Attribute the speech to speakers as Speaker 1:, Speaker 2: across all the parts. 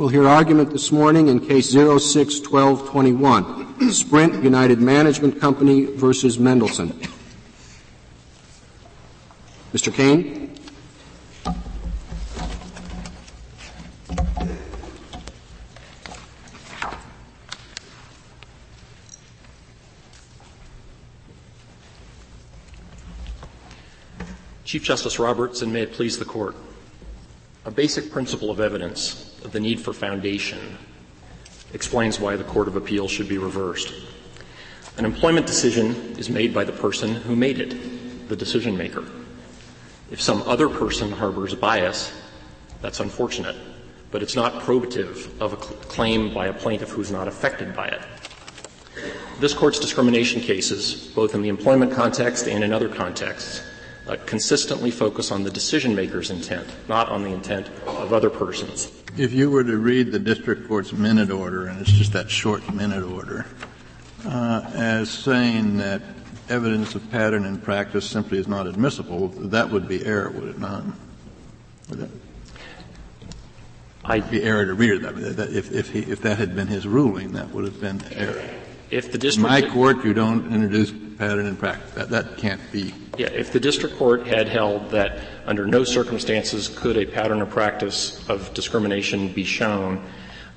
Speaker 1: We'll hear argument this morning in case 061221, Sprint United Management Company versus Mendelsohn. Mr. Cane?
Speaker 2: Chief Justice Roberts, and may it please the Court. A basic principle of evidence the need for foundation explains why the Court of Appeals should be reversed. An employment decision is made by the person who made it, the decision maker. If some other person harbors bias, that's unfortunate, but it's not probative of a claim by a plaintiff who's not affected by it. This Court's discrimination cases, both in the employment context and in other contexts, uh, consistently focus on the decision maker's intent, not on the intent of other persons.
Speaker 3: If you were to read the district court's minute order, and it's just that short minute order, uh, as saying that evidence of pattern and practice simply is not admissible, that would be error, would it not? Would that
Speaker 2: I'd
Speaker 3: be error to read it. That, if, if, he, if that had been his ruling, that would have been error.
Speaker 2: If the district
Speaker 3: my court, you don't introduce pattern and practice. That, that can't be.
Speaker 2: Yeah, if the district court had held that under no circumstances could a pattern or practice of discrimination be shown,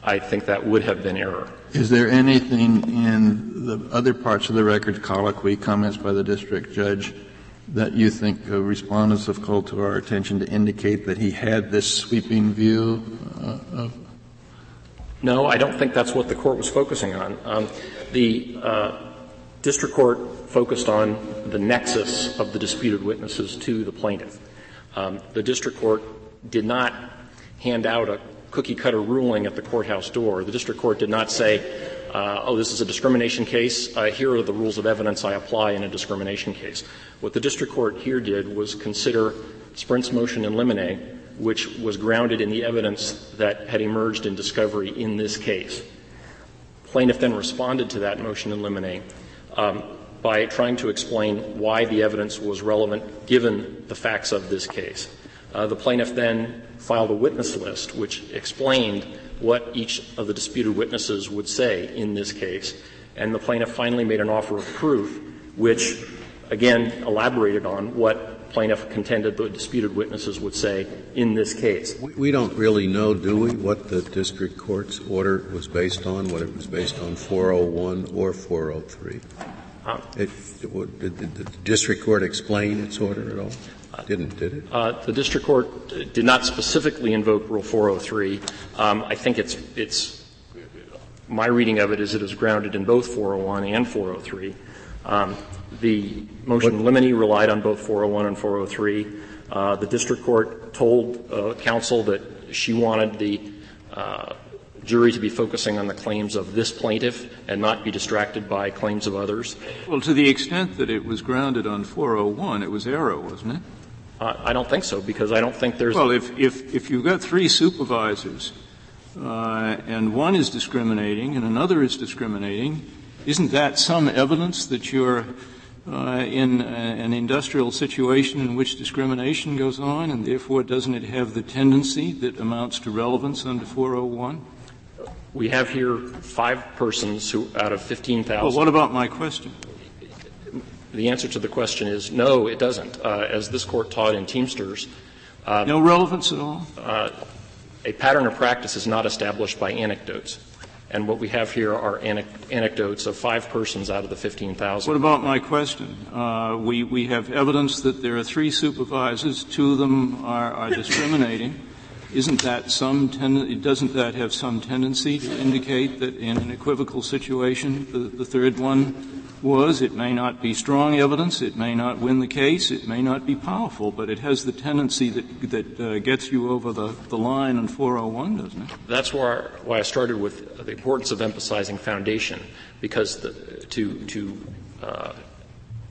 Speaker 2: I think that would have been error.
Speaker 3: Is there anything in the other parts of the record, colloquy, comments by the district judge, that you think respondents have called to our attention to indicate that he had this sweeping view uh, of?
Speaker 2: No, I don't think that's what the court was focusing on. Um, the uh, district court focused on the nexus of the disputed witnesses to the plaintiff. Um, the district court did not hand out a cookie cutter ruling at the courthouse door. The district court did not say, uh, oh, this is a discrimination case. Uh, here are the rules of evidence I apply in a discrimination case. What the district court here did was consider Sprint's motion in limine, which was grounded in the evidence that had emerged in discovery in this case. Plaintiff then responded to that motion in limine um, by trying to explain why the evidence was relevant given the facts of this case. Uh, the plaintiff then filed a witness list which explained what each of the disputed witnesses would say in this case, and the plaintiff finally made an offer of proof which again elaborated on what plaintiff contended the disputed witnesses would say in this case.
Speaker 4: We, we don't really know, do we, what the district court's order was based on, whether it was based on 401 or 403? Uh, it, it, did, did, the district court explain its order at all? Didn't, did it?
Speaker 2: Uh, the district court did not specifically invoke Rule 403. Um, I think it's, it's, my reading of it is it is grounded in both 401 and 403. Um, the motion in limine relied on both 401 and 403. Uh, the district court told uh, counsel that she wanted the uh, jury to be focusing on the claims of this plaintiff and not be distracted by claims of others.
Speaker 5: Well, to the extent that it was grounded on 401, it was error, wasn't it?
Speaker 2: Uh, I don't think so because I don't think there's.
Speaker 5: Well, if if if you've got three supervisors uh, and one is discriminating and another is discriminating, isn't that some evidence that you're uh, in a, an industrial situation in which discrimination goes on, and therefore doesn't it have the tendency that amounts to relevance under 401?
Speaker 2: We have here five persons who, out of 15,000.
Speaker 5: Well, what about my question?
Speaker 2: The answer to the question is no, it doesn't. Uh, as this court taught in Teamsters,
Speaker 5: uh, no relevance at all. Uh,
Speaker 2: a pattern of practice is not established by anecdotes. And what we have here are anecdotes of five persons out of the 15,000.
Speaker 5: What about my question? Uh, we, we have evidence that there are three supervisors, two of them are, are discriminating. Isn't that some ten- doesn't that have some tendency to indicate that in an equivocal situation, the, the third one was. It may not be strong evidence. It may not win the case. It may not be powerful, but it has the tendency that, that uh, gets you over the, the line on 401, doesn't it?
Speaker 2: That's why, why I started with the importance of emphasizing foundation, because the, to, to, uh,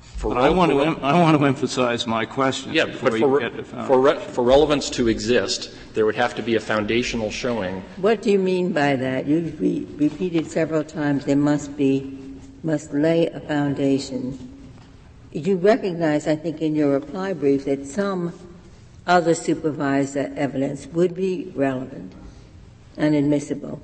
Speaker 5: for I want to em- I want to emphasize my question.
Speaker 2: Yeah, but for, re- for, re- for relevance to exist, there would have to be a foundational showing.
Speaker 6: What do you mean by that? You've re- repeated several times there must be must lay a foundation. You recognize, I think, in your reply brief that some other supervisor evidence would be relevant. and admissible,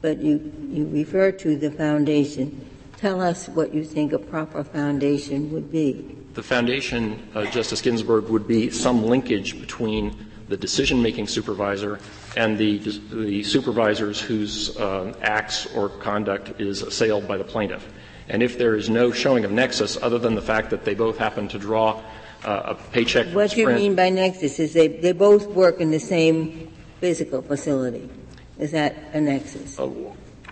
Speaker 6: But you, you refer to the foundation. Tell us what you think a proper foundation would be.
Speaker 2: The foundation, uh, Justice Ginsburg, would be some linkage between the decision-making supervisor and the, the supervisors whose uh, acts or conduct is assailed by the plaintiff. And if there is no showing of nexus other than the fact that they both happen to draw uh, a paycheck.
Speaker 6: What do you mean by nexus is they, they both work in the same physical facility. Is that a nexus? Uh,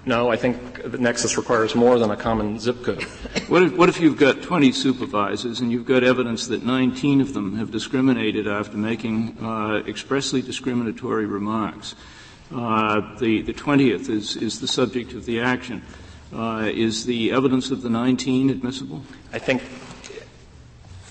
Speaker 2: no, I think the nexus requires more than a common zip code.
Speaker 5: What if, what if you've got 20 supervisors and you've got evidence that 19 of them have discriminated after making uh, expressly discriminatory remarks? Uh, the, the 20th is, is the subject of the action. Uh, is the evidence of the 19 admissible?
Speaker 2: I think.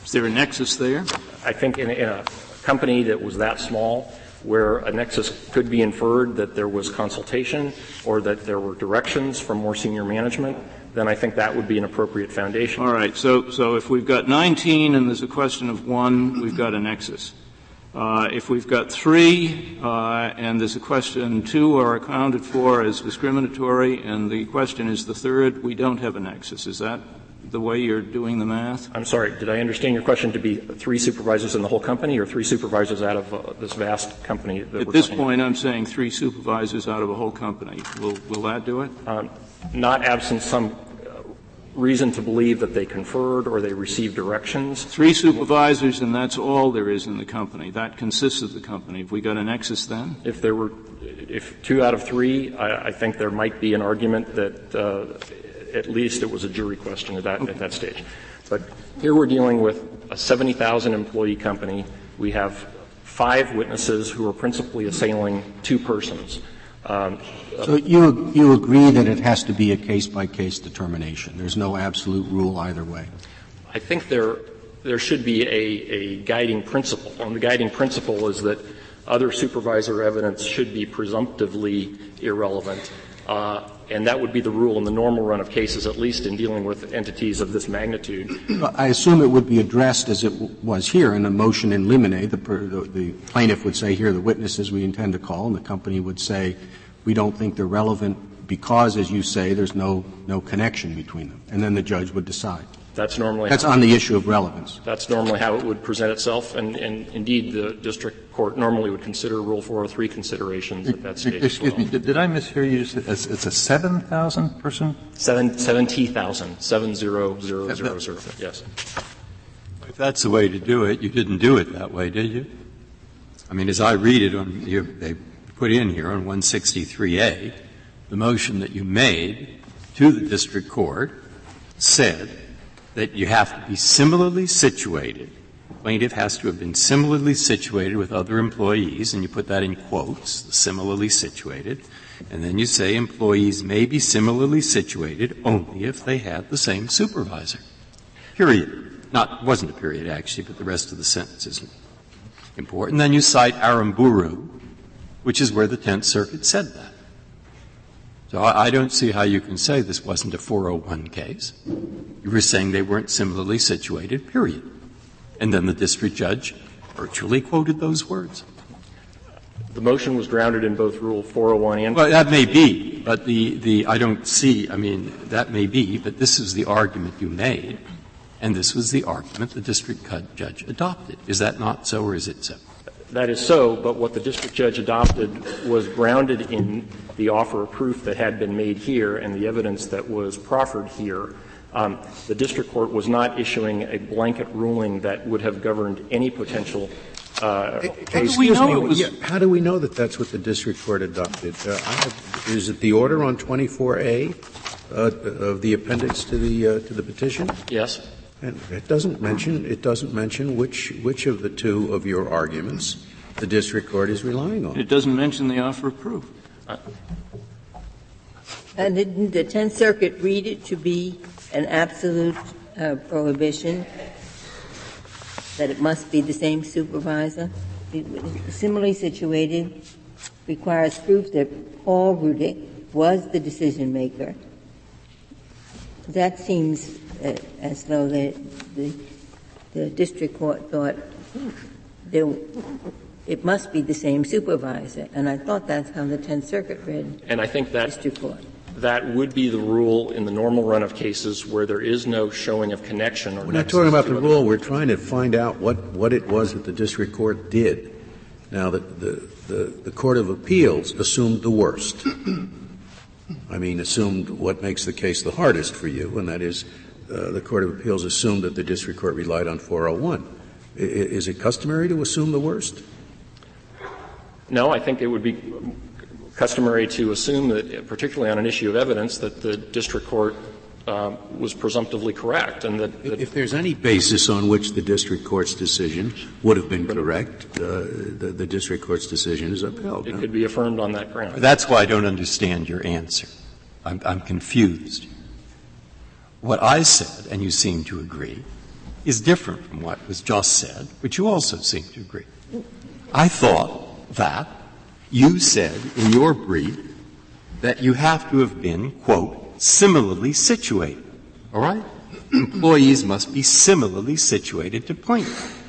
Speaker 5: Is there a nexus there?
Speaker 2: I think in, in a company that was that small, where a nexus could be inferred that there was consultation or that there were directions from more senior management, then I think that would be an appropriate foundation.
Speaker 5: All right. So, so if we've got 19 and there's a question of one, we've got a nexus. Uh, if we've got three uh, and there's a question two are accounted for as discriminatory and the question is the third, we don't have a nexus. Is that the way you're doing the math?
Speaker 2: I'm sorry, did I understand your question to be three supervisors in the whole company or three supervisors out of uh, this vast company?
Speaker 5: At this point, I'm saying three supervisors out of a whole company. Will, will that do it? Um,
Speaker 2: not absent some reason to believe that they conferred or they received directions.
Speaker 5: Three supervisors, and that's all there is in the company. That consists of the company. Have we got a nexus then?
Speaker 2: If there were, if two out of three, I, I think there might be an argument that uh, at least it was a jury question at that, okay. at that stage. But here we're dealing with a 70,000 employee company. We have five witnesses who are principally assailing two persons. Um,
Speaker 1: so you, you agree that it has to be a case by case determination. There's no absolute rule either way.
Speaker 2: I think there, there should be a, a guiding principle. And the guiding principle is that other supervisor evidence should be presumptively irrelevant. Uh, and that would be the rule in the normal run of cases, at least in dealing with entities of this magnitude.
Speaker 1: I assume it would be addressed as it w- was here in a motion in limine. The, the, the, plaintiff would say, here are the witnesses we intend to call, and the company would say, we don't think they're relevant because, as you say, there's no, no connection between them. And then the judge would decide.
Speaker 2: That's normally
Speaker 1: that's on the issue of relevance.
Speaker 2: That's normally how it would present itself, and, and indeed the district court normally would consider Rule 403 considerations at that stage.
Speaker 3: Excuse
Speaker 2: well.
Speaker 3: me, did, did, I mishear you? It's, it's a 7,000 person?
Speaker 2: Seven, 70,000, 70000, yes.
Speaker 7: If that's the way to do it, you didn't do it that way, did you? I mean, as I read it on, you, they put in here on 163A, the motion that you made to the district court said that you have to be similarly situated. Plaintiff has to have been similarly situated with other employees, and you put that in quotes, similarly situated. And then you say employees may be similarly situated only if they had the same supervisor. Period. Not, wasn't a period actually, but the rest of the sentence isn't important. Then you cite Aramburu, which is where the Tenth Circuit said that. So I, don't see how you can say this wasn't a 401 case. You were saying they weren't similarly situated, period. And then the district judge virtually quoted those words.
Speaker 2: The motion was grounded in both Rule 401 and.
Speaker 7: Well, that may be, but the, the, I don't see, I mean, that may be, but this is the argument you made, and this was the argument the district judge adopted. Is that not so, or is it so?
Speaker 2: That is so, but what the district judge adopted was grounded in the offer of proof that had been made here and the evidence that was proffered here. Um, the district court was not issuing a blanket ruling that would have governed any potential uh,
Speaker 4: case. How do, was, yeah, how do we know that that's what the district court adopted? Uh, have, is it the order on 24A uh, of the appendix to the uh, to the petition?
Speaker 2: Yes.
Speaker 4: And it doesn't mention it doesn't mention which which of the two of your arguments the district court is relying on.
Speaker 5: It doesn't mention the offer of proof. Uh,
Speaker 6: and didn't the Tenth Circuit read it to be an absolute uh, prohibition that it must be the same supervisor? Similarly situated requires proof that Paul Reddick was the decision maker. That seems Uh, as though the, the, the, district court thought there, it must be the same supervisor. And I thought that's how the Tenth Circuit read
Speaker 2: And I think that
Speaker 6: District Court.
Speaker 2: that would be the rule in the normal run of cases where there is no showing of connection or
Speaker 4: We're not talking about the
Speaker 2: other-
Speaker 4: rule, we're trying to find out what, what it was that the district court did. Now, the, the, the, the Court of Appeals assumed the worst. I mean, assumed what makes the case the hardest for you, and that is, uh, the Court of Appeals assumed that the district court relied on 401. I- is it customary to assume the worst?
Speaker 2: No, I think it would be customary to assume that, particularly on an issue of evidence, that the district court um, was presumptively correct, and that, that
Speaker 4: If there's any basis on which the district court's decision would have been correct, uh, the, the district court's decision is upheld.
Speaker 2: it
Speaker 4: no?
Speaker 2: could be affirmed on that ground.
Speaker 7: That's why I don't understand your answer. I'm, I'm confused. What I said, and you seem to agree, is different from what was just said, which you also seem to agree. I thought that you said in your brief that you have to have been, quote, similarly situated. All right? Employees must be similarly situated to plaintiff.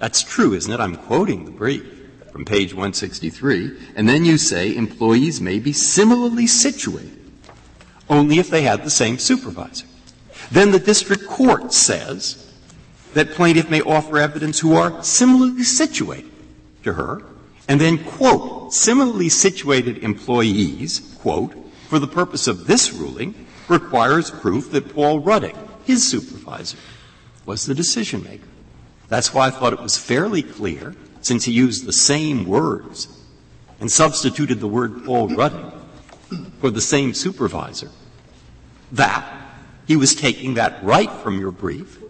Speaker 7: That's true, isn't it? I'm quoting the brief from page 163, and then you say employees may be similarly situated only if they had the same supervisor. Then the district court says that plaintiff may offer evidence who are similarly situated to her, and then, quote, similarly situated employees, quote, for the purpose of this ruling, requires proof that Paul Reddick, his supervisor, was the decision maker. That's why I thought it was fairly clear, since he used the same words and substituted the word Paul Reddick for the same supervisor, that he was taking that right from your brief,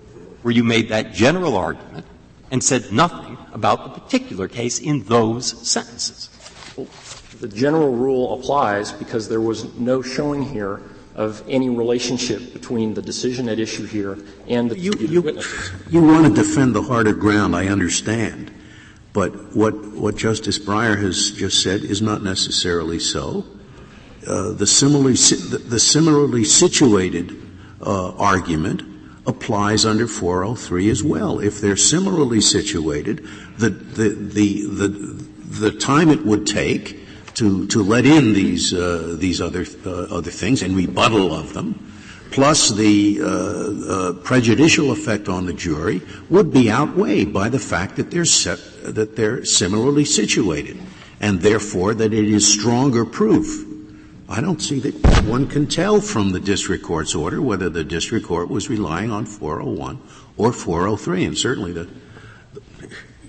Speaker 7: where you made that general argument and said nothing about the particular case in those sentences.
Speaker 2: The general rule applies because there was no showing here of any relationship between the decision at issue here and the
Speaker 4: You,
Speaker 2: disputed
Speaker 4: you,
Speaker 2: witnesses.
Speaker 4: you want to defend the harder ground, I understand. But what, what Justice Breyer has just said is not necessarily so. Uh, the, similarly, the, the similarly situated uh, argument applies under 403 as well. If they're similarly situated, the, the, the, the, the time it would take to, to let in these, uh, these other, uh, other things and rebuttal of them, plus the uh, uh, prejudicial effect on the jury would be outweighed by the fact that they're, set, that they're similarly situated, and therefore that it is stronger proof. I don't see that one can tell from the district court's order whether the district court was relying on 401 or 403, and certainly the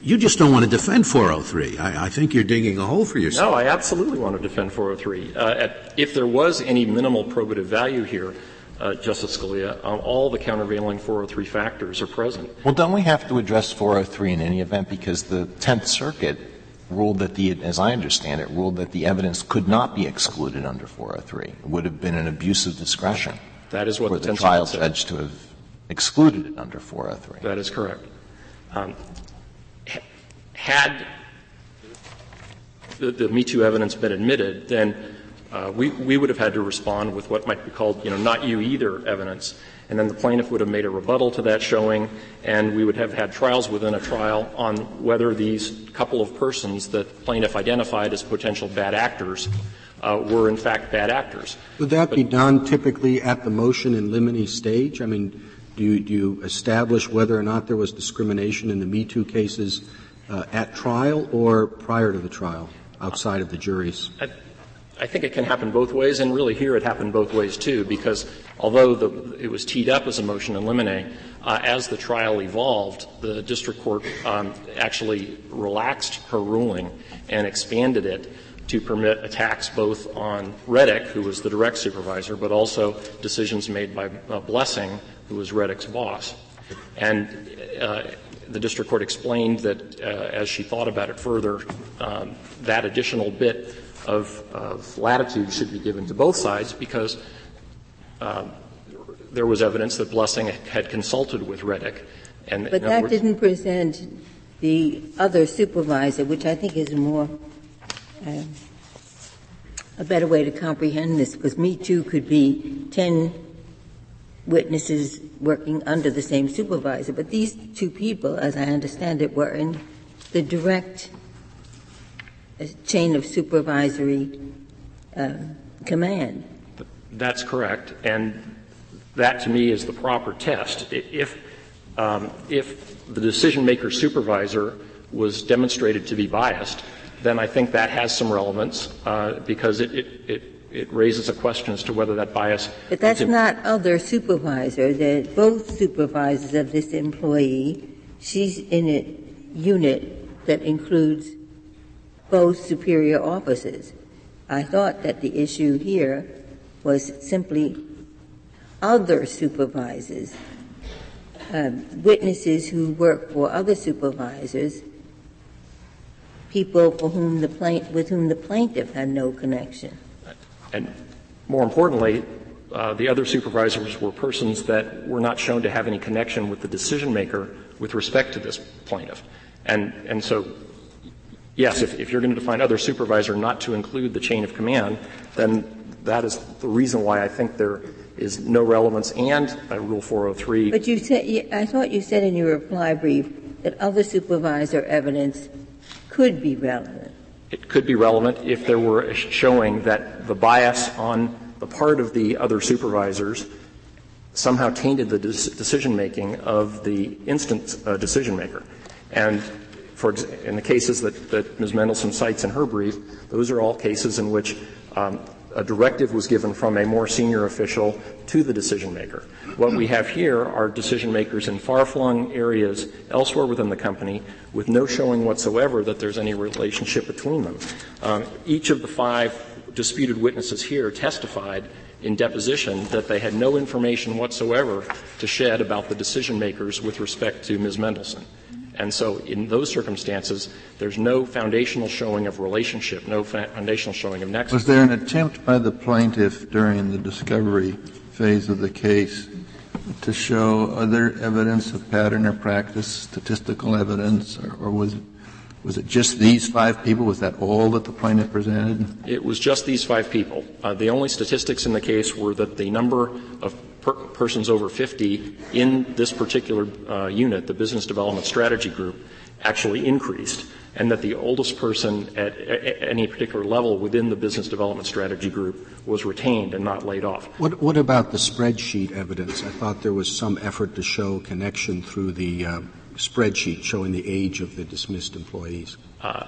Speaker 4: you just don't want to defend 403. I, I think you're digging a hole for yourself.
Speaker 2: No, I absolutely want to defend 403. Uh, at, if there was any minimal probative value here, uh, Justice Scalia, um, all the countervailing 403 factors are present.
Speaker 8: Well, don't we have to address 403 in any event because the Tenth Circuit ruled that the, as I understand it, ruled that the evidence could not be excluded under 403. It would have been an abuse of discretion
Speaker 2: That is what the
Speaker 8: the
Speaker 2: 10th
Speaker 8: trial
Speaker 2: said.
Speaker 8: judge to have excluded it under 403.
Speaker 2: That is correct. Um, had the, the Me Too evidence been admitted, then uh, we, we would have had to respond with what might be called, you know, not you either evidence. And then the plaintiff would have made a rebuttal to that showing, and we would have had trials within a trial on whether these couple of persons that the plaintiff identified as potential bad actors uh, were in fact bad actors.
Speaker 1: Would that be done typically at the motion in limine stage? I mean, do you, do you establish whether or not there was discrimination in the Me Too cases uh, at trial or prior to the trial, outside of the juries?
Speaker 2: I, I think it can happen both ways, and really here it happened both ways too, because although the, it was teed up as a motion in limine, uh, as the trial evolved, the district court um, actually relaxed her ruling and expanded it to permit attacks both on Reddick, who was the direct supervisor, but also decisions made by uh, Blessing, who was Reddick's boss. And uh, the district court explained that uh, as she thought about it further, um, that additional bit of, of, latitude should be given to both sides because um, there was evidence that Blessing had consulted with Reddick. And
Speaker 6: but that words, didn't present the other supervisor, which I think is more uh, a better way to comprehend this, because Me Too could be 10 witnesses working under the same supervisor. But these two people, as I understand it, were in the direct a chain of supervisory um, command.
Speaker 2: That's correct, and that to me is the proper test. If um, if the decision maker supervisor was demonstrated to be biased, then I think that has some relevance uh, because it, it, it, it, raises a question as to whether that bias.
Speaker 6: But that's not other supervisor. They're both supervisors of this employee. She's in a unit that includes both superior officers. I thought that the issue here was simply other supervisors, um, witnesses who work for other supervisors people for whom the plaint, with whom the plaintiff had no connection.
Speaker 2: And more importantly, uh, the other supervisors were persons that were not shown to have any connection with the decision maker with respect to this plaintiff. And, and so, yes, if, if you're going to define other supervisor not to include the chain of command, then that is the reason why I think there is no relevance and uh, Rule 403.
Speaker 6: But you said, I thought you said in your reply brief that other supervisor evidence could be relevant.
Speaker 2: It could be relevant if there were a showing that the bias on the part of the other supervisors somehow tainted the decision making of the instant uh, decision maker. And for in the cases that, that Ms. Mendelsohn cites in her brief, those are all cases in which um, a directive was given from a more senior official to the decision maker. What we have here are decision makers in far flung areas elsewhere within the company with no showing whatsoever that there's any relationship between them. Um, each of the five disputed witnesses here testified in deposition that they had no information whatsoever to shed about the decision makers with respect to Ms. Mendelsohn. And so in those circumstances, there's no foundational showing of relationship, no foundational showing of nexus.
Speaker 3: Was there an attempt by the plaintiff during the discovery phase of the case to show other evidence of pattern or practice, statistical evidence, or, or was it was it just these five people? Was that all that the plaintiff presented?
Speaker 2: It was just these five people. Uh, the only statistics in the case were that the number of per- persons over 50 in this particular uh, unit, the Business Development Strategy Group, actually increased, and that the oldest person at, at any particular level within the Business Development Strategy Group was retained and not laid off.
Speaker 1: What, what about the spreadsheet evidence? I thought there was some effort to show connection through the uh, spreadsheet showing the age of the dismissed employees? Uh,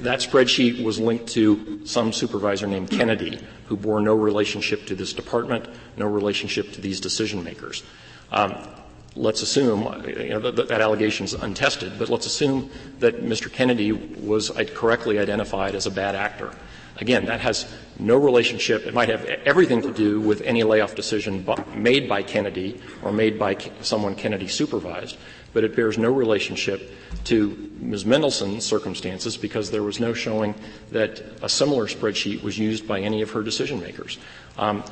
Speaker 2: that spreadsheet was linked to some supervisor named Kennedy, who bore no relationship to this department, no relationship to these decision makers. Um, let's assume, you know, that, that allegation is untested, but let's assume that Mr. Kennedy was correctly identified as a bad actor. Again, that has no relationship. It might have everything to do with any layoff decision made by Kennedy or made by someone Kennedy supervised but it bears no relationship to Ms. Mendelsohn's circumstances because there was no showing that a similar spreadsheet was used by any of her decision makers. Um,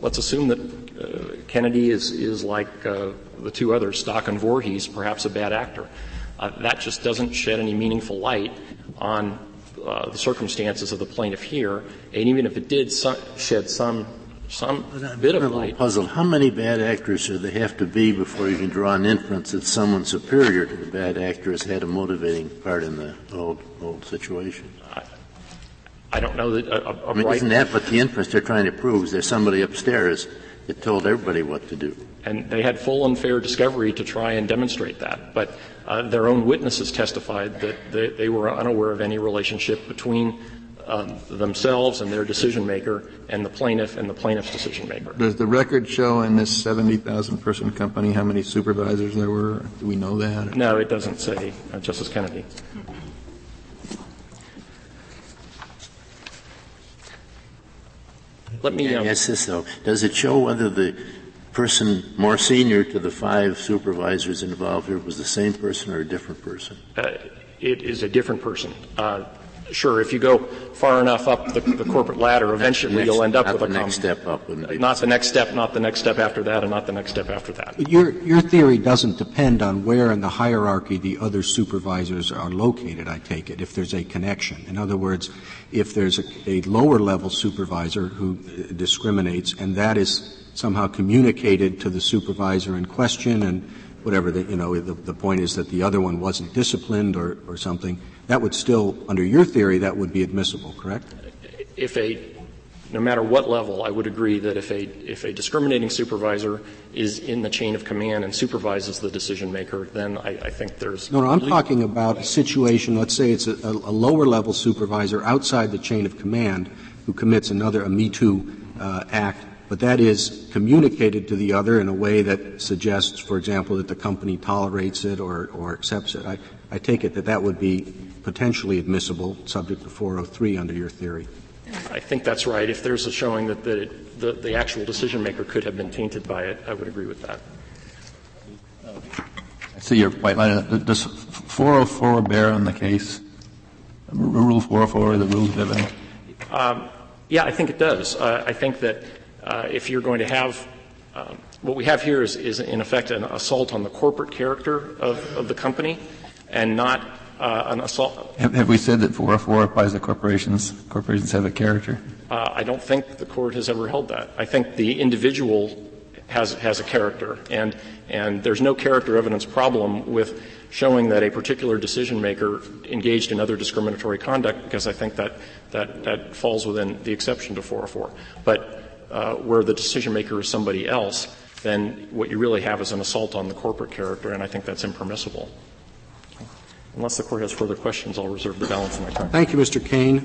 Speaker 2: let's assume that uh, Kennedy is, is like uh, the two others, Stock and Voorhees, perhaps a bad actor. Uh, that just doesn't shed any meaningful light on uh, the circumstances of the plaintiff here, and even if it did shed some some bit of light.
Speaker 4: Puzzled. How many bad actors do they have to be before you can draw an inference that someone superior to the bad actor has had a motivating part in the old whole situation? I,
Speaker 2: I don't know that. A, a
Speaker 4: I mean,
Speaker 2: right
Speaker 4: isn't that what the inference they're trying to prove? Is there's somebody upstairs that told everybody what to do?
Speaker 2: And they had full and fair discovery to try and demonstrate that. But uh, their own witnesses testified that they, they were unaware of any relationship between um, themselves and their decision maker and the plaintiff and the plaintiff's decision maker.
Speaker 3: Does the record show in this 70,000 person company how many supervisors there were? Do we know that?
Speaker 2: No, it doesn't say, uh, Justice Kennedy. Let me
Speaker 4: um, ask this though: Does it show whether the person more senior to the five supervisors involved here was the same person or a different person? Uh,
Speaker 2: it is a different person. Uh, Sure, if you go far enough up the, the corporate ladder, eventually
Speaker 4: next,
Speaker 2: you'll end up with
Speaker 4: a
Speaker 2: the
Speaker 4: next step up.
Speaker 2: Not the next step, not the next step after that, and not the next step after that.
Speaker 1: Your, your theory doesn't depend on where in the hierarchy the other supervisors are located, I take it, if there's a connection. In other words, if there's a, a lower level supervisor who discriminates and that is somehow communicated to the supervisor in question and whatever the, you know, the, the point is that the other one wasn't disciplined or, or something, that would still, under your theory, that would be admissible, correct?
Speaker 2: If a no matter what level, I would agree that if a, if a discriminating supervisor is in the chain of command and supervises the decision maker, then I, I think there's.
Speaker 1: No, no, I'm talking about a situation, let's say it's a, a, lower level supervisor outside the chain of command who commits another, a Me Too uh, act, but that is communicated to the other in a way that suggests, for example, that the company tolerates it or, or accepts it. I, I take it that that would be potentially admissible, subject to 403 under your theory.
Speaker 2: I think that's right. If there's a showing that the, the, the actual decision maker could have been tainted by it, I would agree with that.
Speaker 9: I see your white line. Does 404 bear on the case? Rule 404, the rules of evidence?
Speaker 2: Um, yeah, I think it does. Uh, I think that uh, if you're going to have um, what we have here is, is, in effect an assault on the corporate character of, of the company and not uh, an assault.
Speaker 9: Have, have, we said that 404 applies to corporations? Corporations have a character?
Speaker 2: Uh, I don't think the court has ever held that. I think the individual has, has a character, and, and there's no character evidence problem with showing that a particular decision maker engaged in other discriminatory conduct, because I think that, that, that falls within the exception to 404. But uh, where the decision maker is somebody else, then what you really have is an assault on the corporate character, and I think that's impermissible. Unless the court has further questions, I'll reserve the balance of my time.
Speaker 1: Thank you, Mr. Cane.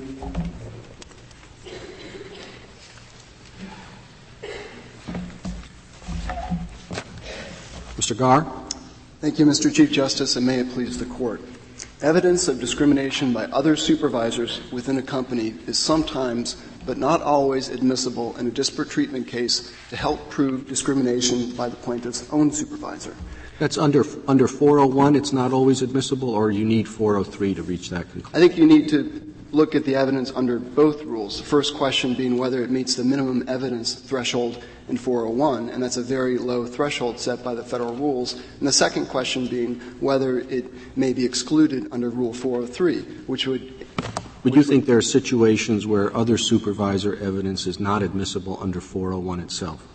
Speaker 1: Mr. Garre.
Speaker 10: Thank you, Mr. Chief Justice, and may it please the court. Evidence of discrimination by other supervisors within a company is sometimes, but not always, admissible in a disparate treatment case to help prove discrimination by the plaintiff's own supervisor.
Speaker 1: That's under under 401. It's not always admissible, or you need 403 to reach that conclusion.
Speaker 10: I think you need to look at the evidence under both rules. The first question being whether it meets the minimum evidence threshold in 401, and that's a very low threshold set by the federal rules. And the second question being whether it may be excluded under Rule 403, which would.
Speaker 1: Would you think there are situations where other supervisor evidence is not admissible under 401 itself?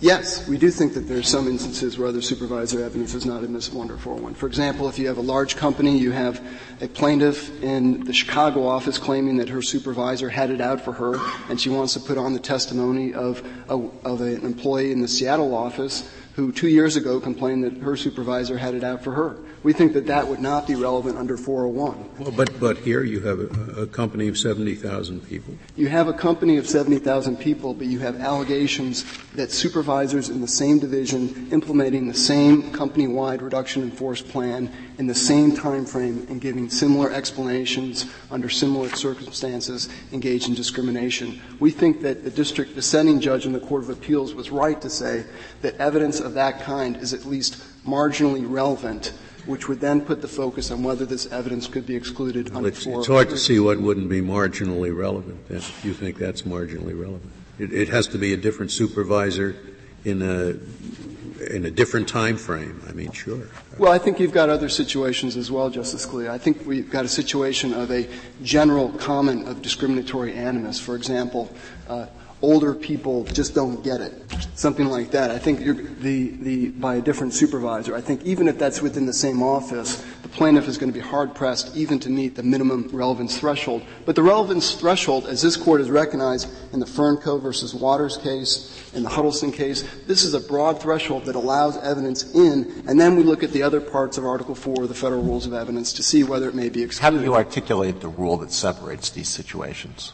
Speaker 10: Yes, we do think that there are some instances where other supervisor evidence is not admissible under 401. For example, if you have a large company, you have a plaintiff in the Chicago office claiming that her supervisor had it out for her, and she wants to put on the testimony of, a, of an employee in the Seattle office who two years ago complained that her supervisor had it out for her. We think that that would not be relevant under 401.
Speaker 4: Well, but, but here you have a, a company of 70,000 people.
Speaker 10: You have a company of 70,000 people, but you have allegations that supervisors in the same division implementing the same company-wide reduction in force plan in the same time frame and giving similar explanations under similar circumstances engage in discrimination. We think that the district dissenting judge in the Court of Appeals was right to say that evidence of that kind is at least marginally relevant which would then put the focus on whether this evidence could be excluded
Speaker 4: well, it's, it's hard to see what wouldn't be marginally relevant. You think that's marginally relevant, it, it has to be a different supervisor in a in a different time frame. I mean, sure.
Speaker 10: Well, I think you've got other situations as well, Justice Scalia. I think we've got a situation of a general comment of discriminatory animus. For example, uh, older people just don't get it. Something like that. I think the, the, by a different supervisor. I think even if that's within the same office, the plaintiff is going to be hard pressed even to meet the minimum relevance threshold. But the relevance threshold, as this court has recognized in the Furnco versus Waters case, in the Huddleston case, this is a broad threshold that allows evidence in, and then we look at the other parts of Article 4 of the Federal Rules of Evidence to see whether it may be excluded.
Speaker 8: How do you articulate the rule that separates these situations?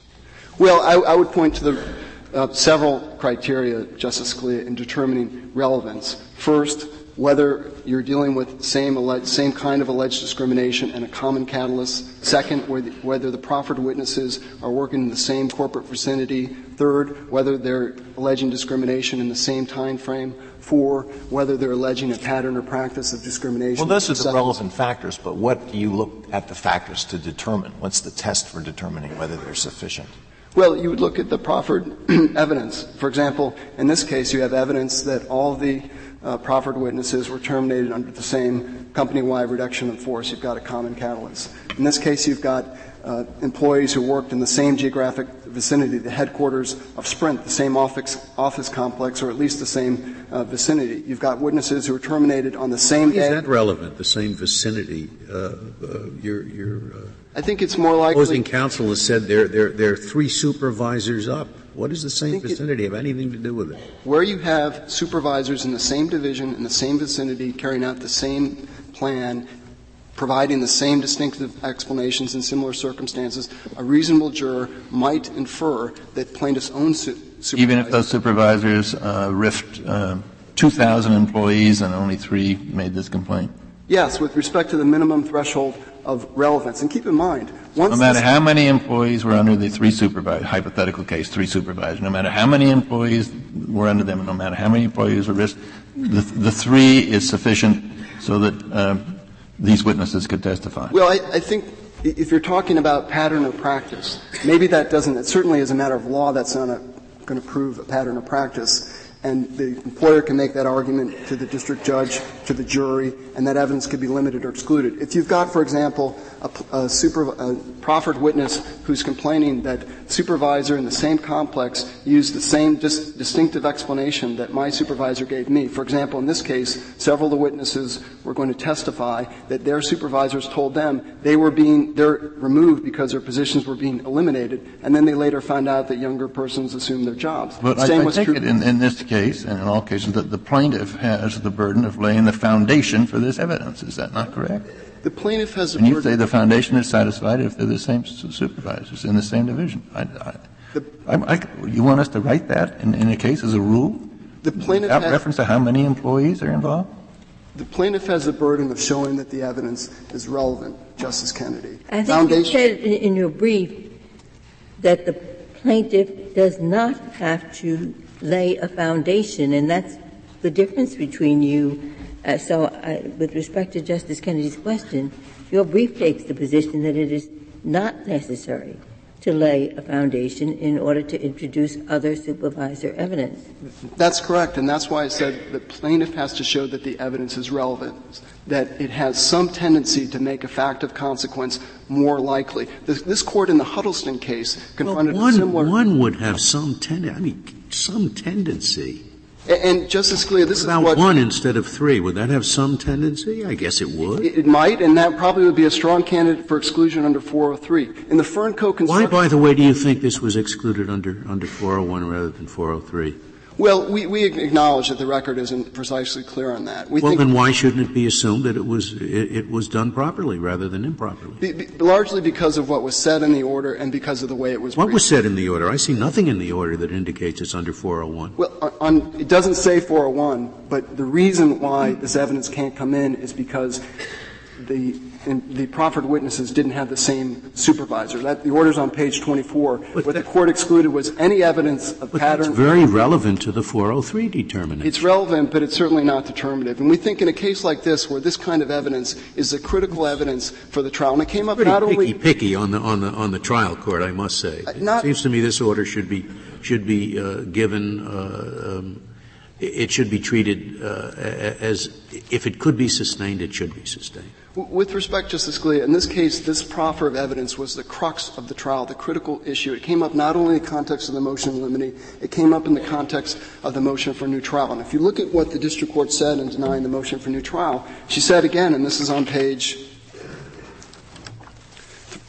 Speaker 10: Well, I, I would point to the uh, several criteria, Justice Scalia, in determining relevance. First, whether you're dealing with same, alleged, same kind of alleged discrimination and a common catalyst. Second, whether the proffered witnesses are working in the same corporate vicinity. Third, whether they're alleging discrimination in the same time frame. Four, whether they're alleging a pattern or practice of discrimination.
Speaker 8: Well, those are the relevant factors, but what do you look at the factors to determine? What's the test for determining whether they're sufficient?
Speaker 10: Well, you would look at the proffered evidence. For example, in this case, you have evidence that all the uh, proffered witnesses were terminated under the same company-wide reduction of force. You've got a common catalyst. In this case, you've got uh, employees who worked in the same geographic vicinity, the headquarters of Sprint, the same office, office complex, or at least the same uh, vicinity. You've got witnesses who were terminated on the same
Speaker 4: Is
Speaker 10: day.
Speaker 4: that relevant, the same vicinity? Uh, uh your, your, uh,
Speaker 10: I think it's more likely.
Speaker 4: Opposing counsel has said there, there, there are three supervisors up. What does the same vicinity have anything to do with it?
Speaker 10: Where you have supervisors in the same division, in the same vicinity, carrying out the same plan, providing the same distinctive explanations in similar circumstances, a reasonable juror might infer that plaintiff's own su-
Speaker 9: Even if those supervisors uh, riffed uh, 2,000 employees and only three made this complaint?
Speaker 10: Yes, with respect to the minimum threshold of relevance. And keep in mind,
Speaker 9: no matter how many employees were under the three supervisors, hypothetical case, three supervisors, no matter how many employees were under them, no matter how many employees were risked, the, the three is sufficient so that uh, these witnesses could testify.
Speaker 10: Well, I, I think if you're talking about pattern of practice, maybe that doesn't, it certainly as a matter of law, that's not going to prove a pattern of practice and the employer can make that argument to the district judge, to the jury, and that evidence could be limited or excluded. If you've got, for example, a, a, super, a proffered witness who's complaining that supervisor in the same complex used the same dis- distinctive explanation that my supervisor gave me. For example, in this case, several of the witnesses were going to testify that their supervisors told them they were being they're removed because their positions were being eliminated, and then they later found out that younger persons assumed their jobs.
Speaker 9: But I, I take it in, in, this case, and in all cases, that the plaintiff has the burden of laying the foundation for this evidence. Is that not correct?
Speaker 10: The plaintiff has.
Speaker 9: And you say the foundation is satisfied if they're the same supervisors in the same division. I, I, I, you want us to write that in, in a case as a rule?
Speaker 10: The plaintiff
Speaker 9: without reference to how many employees are involved.
Speaker 10: The plaintiff has the burden of showing that the evidence is relevant, Justice Kennedy.
Speaker 6: I think foundation, you said in, in your brief that the plaintiff does not have to lay a foundation, and that's the difference between you uh, so, uh, with respect to Justice Kennedy's question, your brief takes the position that it is not necessary to lay a foundation in order to introduce other supervisor evidence.
Speaker 10: That's correct, and that's why I said the plaintiff has to show that the evidence is relevant, that it has some tendency to make a fact of consequence more likely. This, this court in the Huddleston case confronted
Speaker 4: well, one,
Speaker 10: a similar.
Speaker 4: One would have some tendency. I mean, some tendency.
Speaker 10: And Justice Scalia, this
Speaker 4: about
Speaker 10: is about
Speaker 4: one instead of three. Would that have some tendency? I guess it would.
Speaker 10: It, it, might, and that probably would be a strong candidate for exclusion under 403. In the Furnco
Speaker 4: Why, by the way, do you think this was excluded under under 401 rather than 403?
Speaker 10: Well, we, we acknowledge that the record isn't precisely clear on that.
Speaker 4: We well, then why shouldn't it be assumed that it was it, it was done properly rather than improperly?
Speaker 10: Be, be, largely because of what was said in the order and because of the way it was.
Speaker 4: What
Speaker 10: briefed.
Speaker 4: was said in the order? I see nothing in the order that indicates it's under 401.
Speaker 10: Well, on, it doesn't say 401, but the reason why this evidence can't come in is because the the proffered witnesses didn't have the same supervisor. That, the order's on page 24. But what the court excluded was any evidence of
Speaker 4: but
Speaker 10: pattern.
Speaker 4: That's very relevant to the 403 determination.
Speaker 10: It's relevant, but it's certainly not determinative. And we think in a case like this, where this kind of evidence is a critical evidence for the trial, and it came up
Speaker 4: Pretty
Speaker 10: not
Speaker 4: picky,
Speaker 10: only
Speaker 4: picky on the on the on the trial court, I must say. Uh, not, it seems to me this order should be should be uh, given. Uh, um, it should be treated uh, as if it could be sustained, it should be sustained.
Speaker 10: With respect, Justice Scalia, in this case, this proffer of evidence was the crux of the trial, the critical issue. It came up not only in the context of the motion in limine, it came up in the context of the motion for new trial. And if you look at what the district court said in denying the motion for new trial, she said again, and this is on page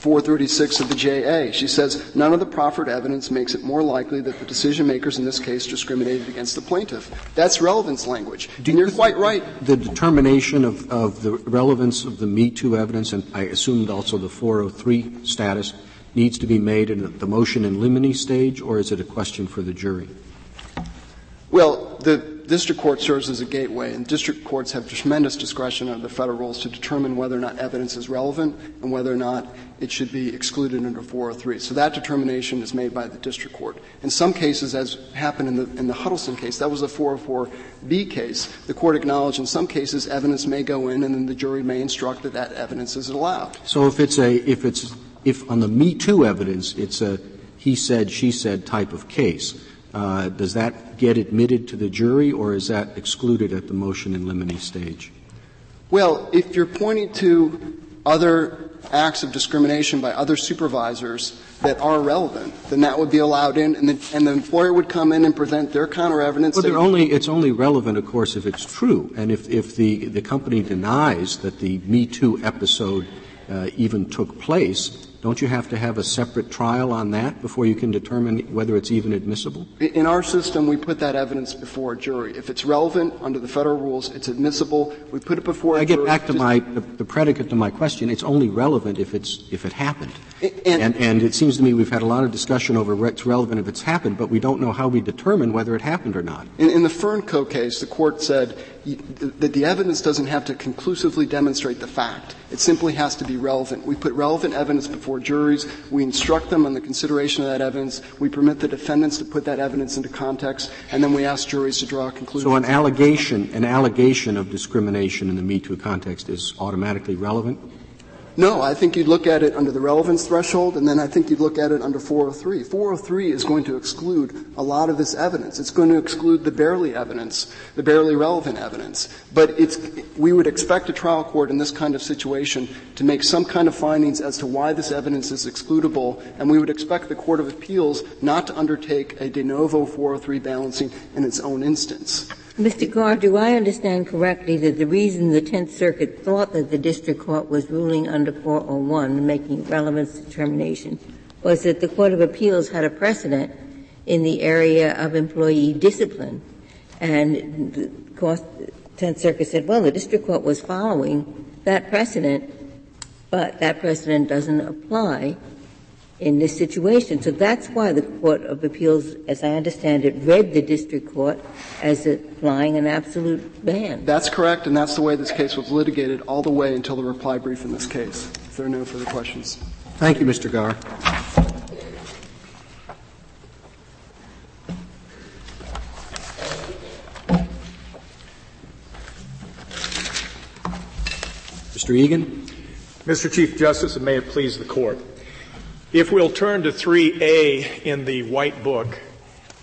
Speaker 10: 436 of the JA. She says, none of the proffered evidence makes it more likely that the decision makers in this case discriminated against the plaintiff. That's relevance language.
Speaker 1: Do
Speaker 10: and you're quite right.
Speaker 1: The determination of, of the relevance of the Me Too evidence, and I assumed also the 403 status, needs to be made in the motion in limine stage, or is it a question for the jury?
Speaker 10: Well, the district court serves as a gateway, and district courts have tremendous discretion under the federal rules to determine whether or not evidence is relevant and whether or not it should be excluded under 403. So that determination is made by the district court. In some cases, as happened in the, in the Huddleston case, that was a 404B case. The court acknowledged in some cases evidence may go in and then the jury may instruct that that evidence is allowed.
Speaker 1: So if it's a, if it's, if on the Me Too evidence it's a he said, she said type of case. Uh, does that get admitted to the jury, or is that excluded at the motion in limine stage?
Speaker 10: Well, if you're pointing to other acts of discrimination by other supervisors that are relevant, then that would be allowed in, and the, and the employer would come in and present their counter evidence.
Speaker 1: Well, only, it's only relevant, of course, if it's true. And if, if the, the company denies that the Me Too episode uh, even took place, don't you have to have a separate trial on that before you can determine whether it's even admissible?
Speaker 10: In our system, we put that evidence before a jury. If it's relevant under the federal rules, it's admissible. We put it before
Speaker 1: I
Speaker 10: a
Speaker 1: jury. I get back to my the, the, predicate to my question. It's only relevant if it's if it happened. And, and, and, it seems to me we've had a lot of discussion over what's relevant if it's happened, but we don't know how we determine whether it happened or not.
Speaker 10: In, in the Furnco case, the court said that the evidence doesn't have to conclusively demonstrate the fact. It simply has to be relevant. We put relevant evidence before juries. We instruct them on the consideration of that evidence. We permit the defendants to put that evidence into context, and then we ask juries to draw a conclusion.
Speaker 1: So an allegation, an allegation of discrimination in the Me Too context is automatically relevant?
Speaker 10: No, I think you'd look at it under the relevance threshold, and then I think you'd look at it under 403. 403 is going to exclude a lot of this evidence. It's going to exclude the barely evidence, the barely relevant evidence. But it's, we would expect a trial court in this kind of situation to make some kind of findings as to why this evidence is excludable, and we would expect the Court of Appeals not to undertake a de novo 403 balancing in its own instance.
Speaker 6: Mr. Garre, do I understand correctly that the reason the Tenth Circuit thought that the district court was ruling under 401, making relevance determination, was that the Court of Appeals had a precedent in the area of employee discipline, and the Tenth Circuit said, well, the district court was following that precedent, but that precedent doesn't apply in this situation. So that's why the Court of Appeals, as I understand it, read the district court as applying an absolute ban.
Speaker 10: That's correct, and that's the way this case was litigated all the way until the reply brief in this case. If there are no further questions.
Speaker 1: Thank you, Mr. Garre. Mr. Egan.
Speaker 11: Mr. Chief Justice, and may it please the court. If we'll turn to 3A in the White Book,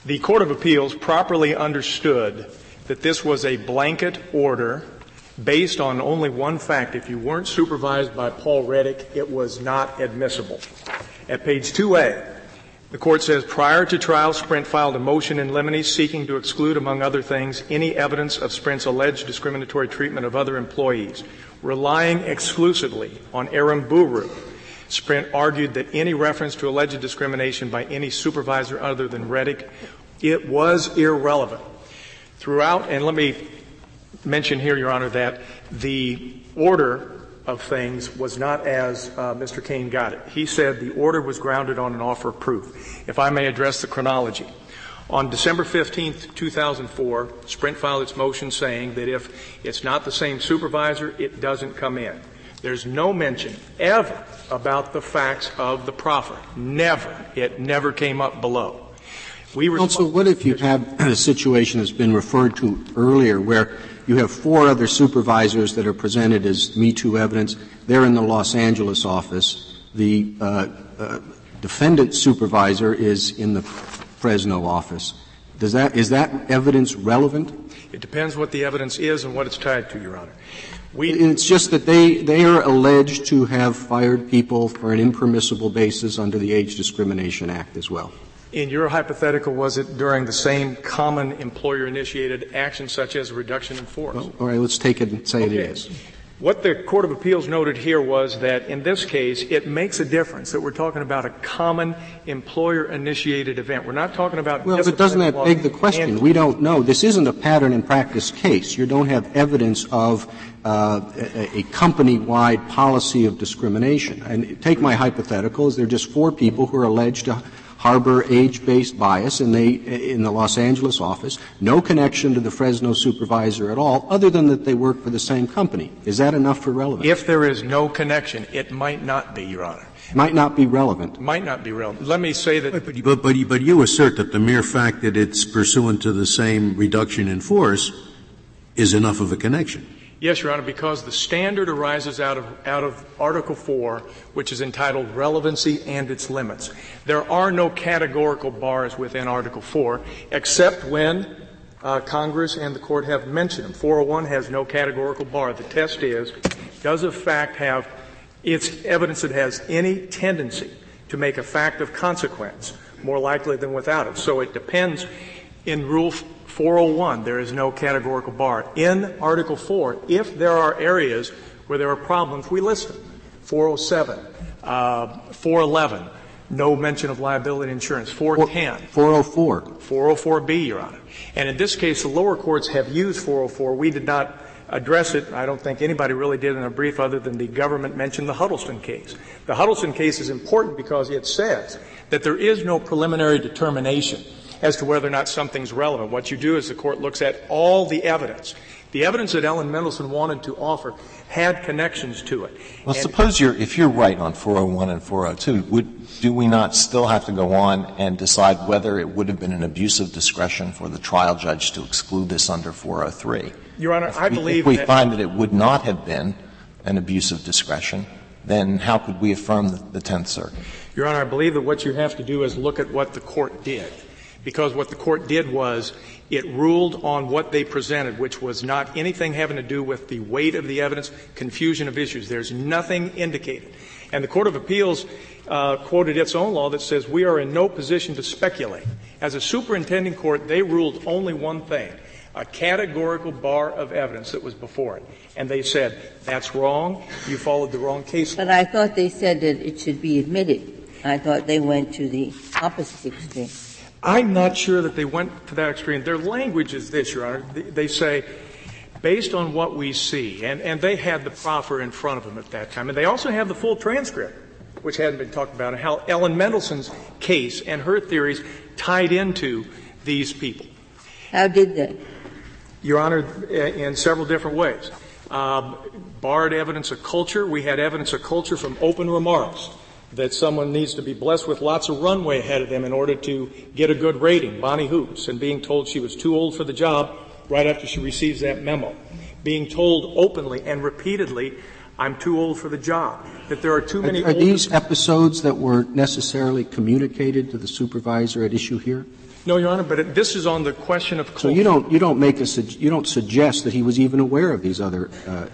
Speaker 11: the Court of Appeals properly understood that this was a blanket order based on only one fact. If you weren't supervised by Paul Reddick, it was not admissible. At page 2A, the court says prior to trial, Sprint filed a motion in limine seeking to exclude, among other things, any evidence of Sprint's alleged discriminatory treatment of other employees, relying exclusively on Aramburu, Sprint argued that any reference to alleged discrimination by any supervisor other than Reddick, it was irrelevant. Throughout, and let me mention here, Your Honor, that the order of things was not as uh, Mr. Cane got it. He said the order was grounded on an offer of proof. If I may address the chronology. On December 15, 2004, Sprint filed its motion saying that if it's not the same supervisor, it doesn't come in. There's no mention ever about the facts of the proffer. Never. It never came up below.
Speaker 1: We also, what if you have a situation that's been referred to earlier where you have four other supervisors that are presented as Me Too evidence. They're in the Los Angeles office. The uh, uh, defendant supervisor is in the Fresno office. Does that, is that evidence relevant?
Speaker 11: It depends what the evidence is and what it's tied to, Your Honor.
Speaker 1: We, it's just that they, they are alleged to have fired people for an impermissible basis under the Age Discrimination Act as well.
Speaker 11: In your hypothetical, was it during the same common employer initiated action such as a reduction in force?
Speaker 1: Well, all right, let's take it and say okay. it is.
Speaker 11: What the Court of Appeals noted here was that in this case, it makes a difference that we're talking about a common employer-initiated event. We're not talking about.
Speaker 1: Well, but doesn't that beg the question? We don't know. This isn't a pattern and practice case. You don't have evidence of uh, a, a company-wide policy of discrimination. And take my hypotheticals. There are just four people who are alleged to harbor age-based bias in, they, in the Los Angeles office, no connection to the Fresno supervisor at all, other than that they work for the same company. Is that enough for relevance?
Speaker 11: If there is no connection, it might not be, Your Honor.
Speaker 1: Might not be relevant.
Speaker 11: Might not be relevant. Let me say that.
Speaker 12: But, but, but, but you assert that the mere fact that it's pursuant to the same reduction in force is enough of a connection.
Speaker 11: Yes, Your Honor, because the standard arises out of, out of Article 4, which is entitled Relevancy and Its Limits. There are no categorical bars within Article 4, except when uh, Congress and the Court have mentioned them. 401 has no categorical bar. The test is, does a fact have its evidence that has any tendency to make a fact of consequence more likely than without it? So it depends. In Rule 401, there is no categorical bar. In Article 4, if there are areas where there are problems, we list them. 407, uh, 411, no mention of liability insurance. 410.
Speaker 1: 404.
Speaker 11: 404B, Your Honor. And in this case, the lower courts have used 404. We did not address it. I don't think anybody really did in a brief other than the government mentioned the Huddleston case. The Huddleston case is important because it says that there is no preliminary determination as to whether or not something's relevant. What you do is the court looks at all the evidence. The evidence that Ellen Mendelsohn wanted to offer had connections to it.
Speaker 8: Well, and suppose you're, if you're right on 401 and 402, would, do we not still have to go on and decide whether it would have been an abuse of discretion for the trial judge to exclude this under 403?
Speaker 11: Your Honor, I
Speaker 8: we,
Speaker 11: believe
Speaker 8: if we find that it would not have been an abuse of discretion, then how could we affirm the, the Tenth Circuit?
Speaker 11: Your Honor, I believe that what you have to do is look at what the court did because what the court did was it ruled on what they presented, which was not anything having to do with the weight of the evidence, confusion of issues. There's nothing indicated. And the Court of Appeals uh, quoted its own law that says we are in no position to speculate. As a superintending court, they ruled only one thing a categorical bar of evidence that was before it. And they said, that's wrong, you followed the wrong case
Speaker 6: law. But I thought they said that it should be admitted. I thought they went to the opposite extreme.
Speaker 11: I'm not sure that they went to that extreme. Their language is this, Your Honor. They say, based on what we see, and, and they had the proffer in front of them at that time, and they also have the full transcript, which hadn't been talked about, and how Ellen Mendelsohn's case and her theories tied into these people.
Speaker 6: How did they?
Speaker 11: Your Honor, in several different ways. Um, barred evidence of culture. We had evidence of culture from open remarks that someone needs to be blessed with lots of runway ahead of them in order to get a good rating. Bonnie Hoops, and being told she was too old for the job right after she receives that memo. Being told openly and repeatedly, I'm too old for the job. That there are too many.
Speaker 1: Are, are these episodes that were necessarily communicated to the supervisor at issue here?
Speaker 11: No, Your Honor, but it, this is on the question of culture.
Speaker 1: So you don't you don't make a you don't suggest that he was even aware of these other uh,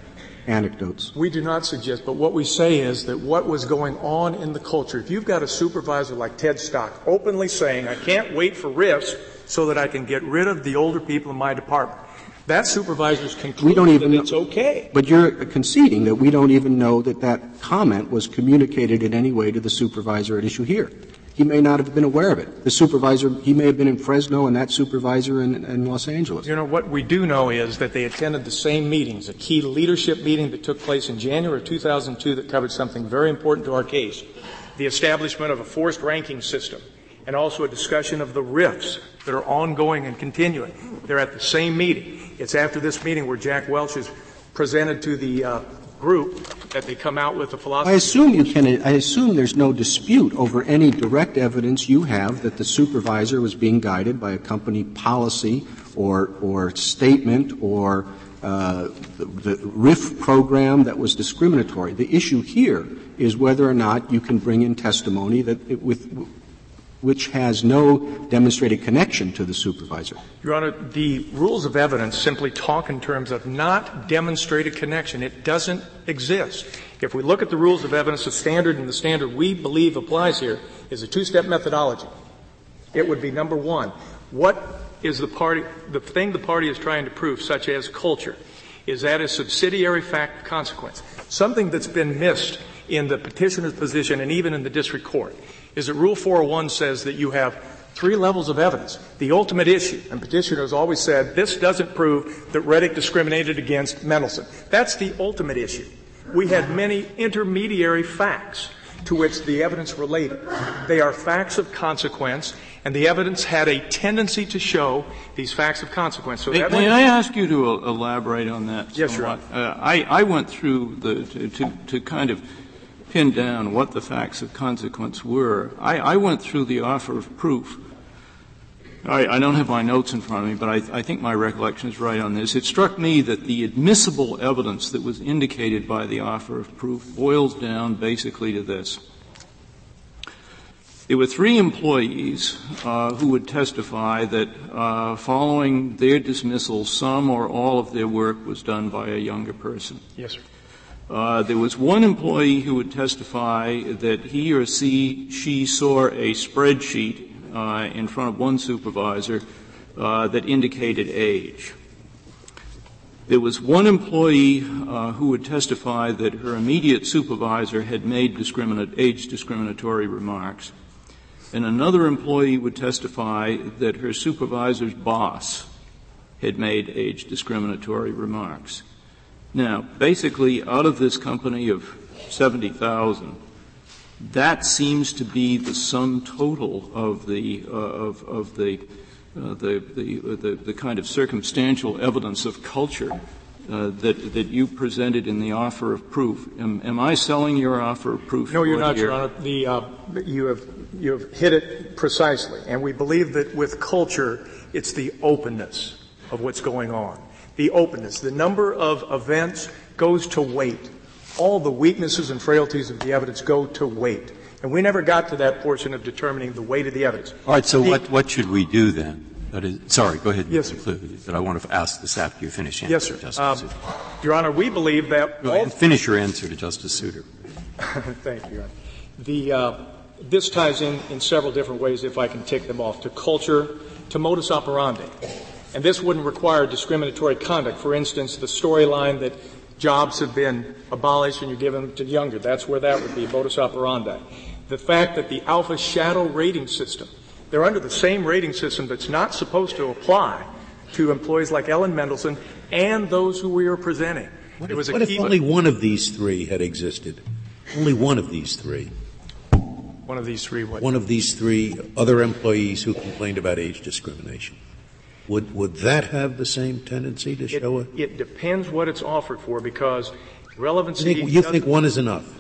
Speaker 1: anecdotes.
Speaker 11: We do not suggest, but what we say is that what was going on in the culture, if you've got a supervisor like Ted Stock openly saying, I can't wait for RIFs so that I can get rid of the older people in my department, that supervisor's conclusion we don't even that it's okay.
Speaker 1: But you're conceding that we don't even know that that comment was communicated in any way to the supervisor at issue here. He may not have been aware of it. The supervisor, he may have been in Fresno and that supervisor in, in, Los Angeles.
Speaker 11: You know, what we do know is that they attended the same meetings, a key leadership meeting that took place in January of 2002 that covered something very important to our case. The establishment of a forced ranking system and also a discussion of the RIFs that are ongoing and continuing. They're at the same meeting. It's after this meeting where Jack Welch is presented to the uh, group that they come out with a philosophy.
Speaker 1: I assume you can. I assume there's no dispute over any direct evidence you have that the supervisor was being guided by a company policy or or statement or uh, the, the RIF program that was discriminatory. The issue here is whether or not you can bring in testimony that it, with which has no demonstrated connection to the supervisor.
Speaker 11: Your Honor, the rules of evidence simply talk in terms of not demonstrated connection. It doesn't exist. If we look at the rules of evidence, the standard and the standard we believe applies here is a two-step methodology. It would be number one, what is the party, the thing the party is trying to prove, such as culture? Is that a subsidiary fact consequence? Something that's been missed in the petitioner's position and even in the district court is that Rule 401 says that you have three levels of evidence. The ultimate issue, and petitioner has always said, this doesn't prove that Reddick discriminated against Mendelsohn. That's the ultimate issue. We had many intermediary facts to which the evidence related. They are facts of consequence, and the evidence had a tendency to show these facts of consequence.
Speaker 5: So may, may I ask you to elaborate on that?
Speaker 11: Yes, Your
Speaker 5: Honor. Uh, I, I went through the to, to, to kind of pin down what the facts of consequence were. I, I went through the offer of proof I, I, don't have my notes in front of me, but I, I, think my recollection is right on this. It struck me that the admissible evidence that was indicated by the offer of proof boils down basically to this. There were three employees uh, who would testify that uh, following their dismissal, some or all of their work was done by a younger person.
Speaker 11: Yes, sir.
Speaker 5: Uh, there was one employee who would testify that he or she, she saw a spreadsheet uh, in front of one supervisor uh, that indicated age. There was one employee uh, who would testify that her immediate supervisor had made discriminate, age discriminatory remarks. And another employee would testify that her supervisor's boss had made age discriminatory remarks. Now, basically, out of this company of 70,000, that seems to be the sum total of the, uh, of, of the, uh, the, the, the, the, kind of circumstantial evidence of culture uh, that, that you presented in the offer of proof. Am, am I selling your offer of proof?
Speaker 11: No, you're not, Your Honor. The, uh, you, have, you have hit it precisely. And we believe that with culture, it's the openness of what's going on. The openness. The number of events goes to weight. All the weaknesses and frailties of the evidence go to weight. And we never got to that portion of determining the weight of the evidence.
Speaker 7: All right, so the, what, what should we do then? Is, sorry, go ahead.
Speaker 11: Yes,
Speaker 7: sir. But I want to ask this after you finish answering
Speaker 11: yes, sir.
Speaker 7: Justice
Speaker 11: um, Your Honor, we believe that.
Speaker 7: Go ahead finish your answer to Justice Souter.
Speaker 11: Thank you, Your Honor. The, uh, this ties in in several different ways, if I can tick them off, to culture, to modus operandi. And this wouldn't require discriminatory conduct. For instance, the storyline that jobs have been abolished and you're giving them to younger, that's where that would be, modus operandi. The fact that the alpha shadow rating system they're under the same rating system that's not supposed to apply to employees like Ellen Mendelsohn and those who we are presenting.
Speaker 4: What, if, what if, only one of these three had existed? Only one of these three.
Speaker 11: One of these three what?
Speaker 4: One of these three other employees who complained about age discrimination. Would, would that have the same tendency to show
Speaker 11: it? It depends what it's offered for because relevancy.
Speaker 4: You think, you think one is enough?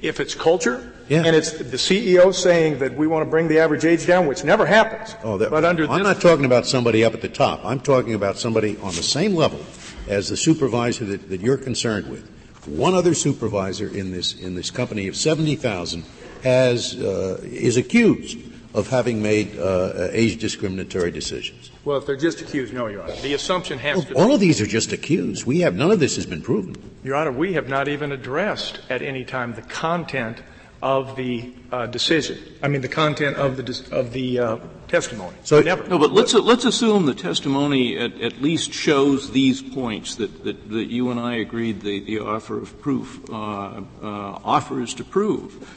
Speaker 11: If it's culture,
Speaker 4: yeah.
Speaker 11: and it's the CEO saying that we want to bring the average age down, which never happens.
Speaker 4: Oh, that,
Speaker 11: but under
Speaker 4: I'm not talking about somebody up at the top. I'm talking about somebody on the same level as the supervisor that, that you're concerned with. One other supervisor in this in this company of seventy thousand has uh, is accused of having made uh, age discriminatory decisions.
Speaker 11: Well, if they're just accused, no, Your Honor. The assumption has
Speaker 4: well,
Speaker 11: to.
Speaker 4: All of these are just accused. We have none of this has been proven.
Speaker 11: Your Honor, we have not even addressed at any time the content of the uh, decision. I mean, the content of the of the uh, testimony.
Speaker 5: So never. No, but let's let's assume the testimony at, at least shows these points that, that, that you and I agreed the, the offer of proof uh, uh offers to prove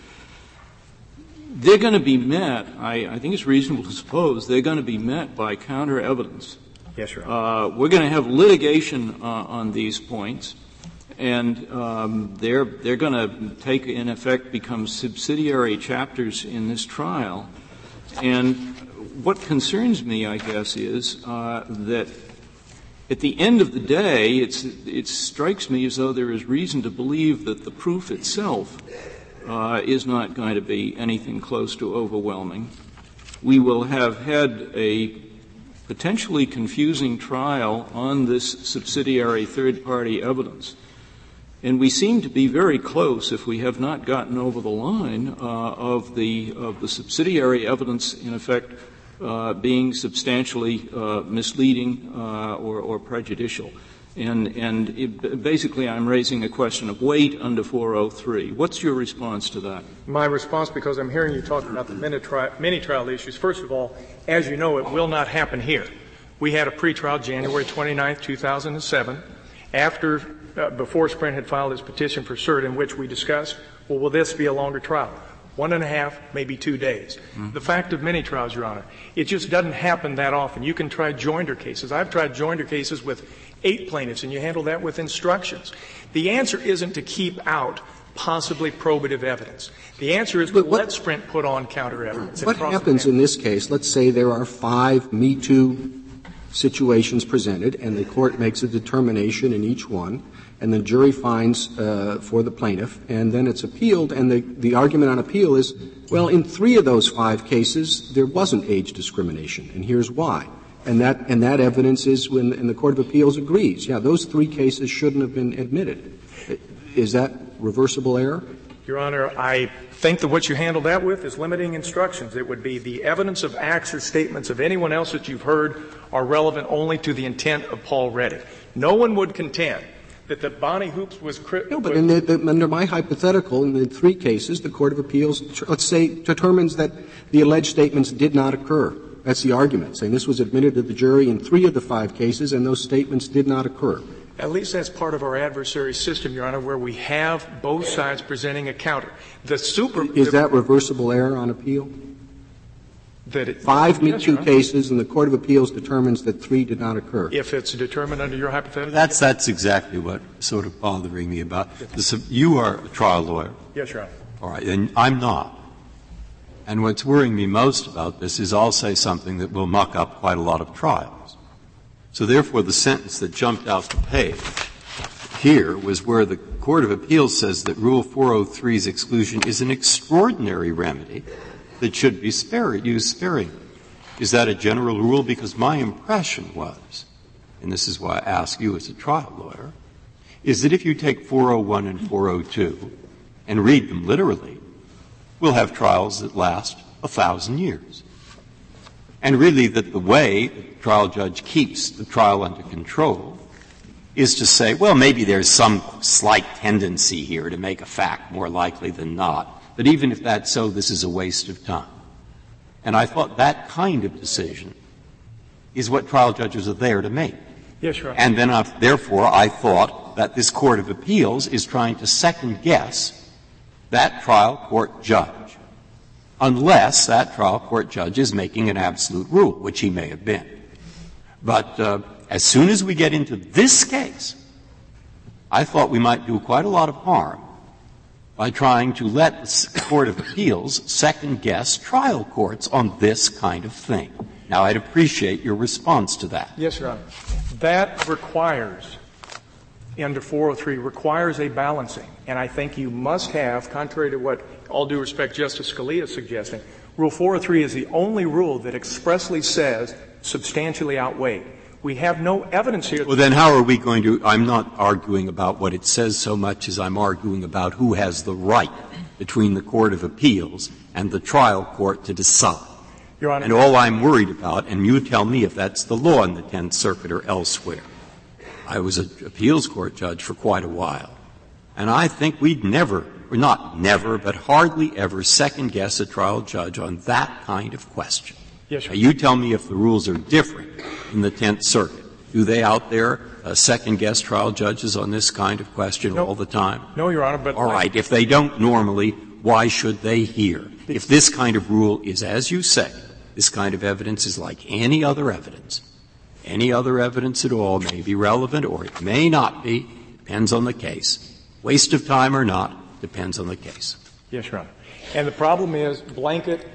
Speaker 5: they're going to be met, I, I, think it's reasonable to suppose, they're going to be met by counter evidence.
Speaker 11: Yes, Your
Speaker 5: uh, we're going to have litigation uh, on these points, and um, they're, they're going to take, in effect, become subsidiary chapters in this trial. And what concerns me, I guess, is uh, that at the end of the day, it strikes me as though there is reason to believe that the proof itself uh, is not going to be anything close to overwhelming. We will have had a potentially confusing trial on this subsidiary third party evidence. And we seem to be very close, if we have not gotten over the line, uh, of, the, of the subsidiary evidence, in effect, uh, being substantially uh, misleading uh, or, or prejudicial. And, and it, basically, I'm raising a question of weight under 403. What's your response to that?
Speaker 11: My response, because I'm hearing you talk about the mini, tri- mini trial issues, first of all, as you know, it will not happen here. We had a pretrial January 29, 2007, after, uh, before Sprint had filed its petition for cert, in which we discussed, well, will this be a longer trial? One and a half, maybe two days. Mm-hmm. The fact of many trials, Your Honor, it just doesn't happen that often. You can try joinder cases. I've tried joinder cases with eight plaintiffs, and you handle that with instructions. The answer isn't to keep out possibly probative evidence. The answer is to what, let Sprint put on counter evidence.
Speaker 1: What happens in this case? Let's say there are five Me Too situations presented, and the court makes a determination in each one and the jury finds uh, for the plaintiff, and then it's appealed, and the, the argument on appeal is, well, in three of those five cases, there wasn't age discrimination, and here's why. And that, and that evidence is when, and the Court of Appeals agrees, yeah, those three cases shouldn't have been admitted. Is that reversible error?
Speaker 11: Your Honor, I think that what you handle that with is limiting instructions. It would be the evidence of acts or statements of anyone else that you've heard are relevant only to the intent of Paul Reddick. No one would contend that the Bonnie Hoops was cri-
Speaker 1: no, but the, the, under my hypothetical, in the three cases, the Court of Appeals, let's say, determines that the alleged statements did not occur. That's the argument, saying this was admitted to the jury in three of the five cases, and those statements did not occur.
Speaker 11: At least that's part of our adversary system, Your Honor, where we have both sides presenting a counter. The super
Speaker 1: is that reversible error on appeal?
Speaker 11: That it,
Speaker 1: five Me Too cases, and the Court of Appeals determines that three did not occur.
Speaker 11: If it's determined under your hypothetical,
Speaker 7: that's that's exactly what sort of bothering me about this. You are a trial lawyer.
Speaker 11: Yes, Your Honor.
Speaker 7: All right, and I'm not. And what's worrying me most about this is I'll say something that will muck up quite a lot of trials. So therefore, the sentence that jumped out the page here was where the Court of Appeals says that Rule 403's exclusion is an extraordinary remedy that should be spared, used sparingly. Is that a general rule? Because my impression was, and this is why I ask you as a trial lawyer, is that if you take 401 and 402 and read them literally, we'll have trials that last a thousand years. And really that the way the trial judge keeps the trial under control is to say, well, maybe there's some slight tendency here to make a fact more likely than not. But even if that's so, this is a waste of time. And I thought that kind of decision is what trial judges are there to make.
Speaker 11: Yes, Honor.
Speaker 7: And then, uh, therefore, I thought that this Court of Appeals is trying to second guess that trial court judge unless that trial court judge is making an absolute rule, which he may have been. But uh, as soon as we get into this case, I thought we might do quite a lot of harm by trying to let the Court of Appeals second guess trial courts on this kind of thing. Now, I'd appreciate your response to that.
Speaker 11: Yes, Your Honor. That requires, under 403, requires a balancing. And I think you must have, contrary to what all due respect, Justice Scalia is suggesting, Rule 403 is the only rule that expressly says substantially outweighed. We have no evidence here.
Speaker 7: Well, then how are we going to? I'm not arguing about what it says so much as I'm arguing about who has the right between the Court of Appeals and the trial court to decide.
Speaker 11: Your Honor.
Speaker 7: And all I'm worried about, and you tell me if that's the law in the Tenth Circuit or elsewhere. I was an appeals court judge for quite a while, and I think we'd never or not never, but hardly ever second guess a trial judge on that kind of question.
Speaker 11: Yes, sir.
Speaker 7: Now, you tell me if the rules are different in the Tenth Circuit. Do they out there uh, second guess trial judges on this kind of question
Speaker 11: no,
Speaker 7: all the time?
Speaker 11: No, Your Honor, but.
Speaker 7: All right. If they don't normally, why should they here? If this kind of rule is as you say, this kind of evidence is like any other evidence. Any other evidence at all may be relevant or it may not be, depends on the case. Waste of time or not, Depends on the case.
Speaker 11: Yes, Your Honor. And the problem is blanket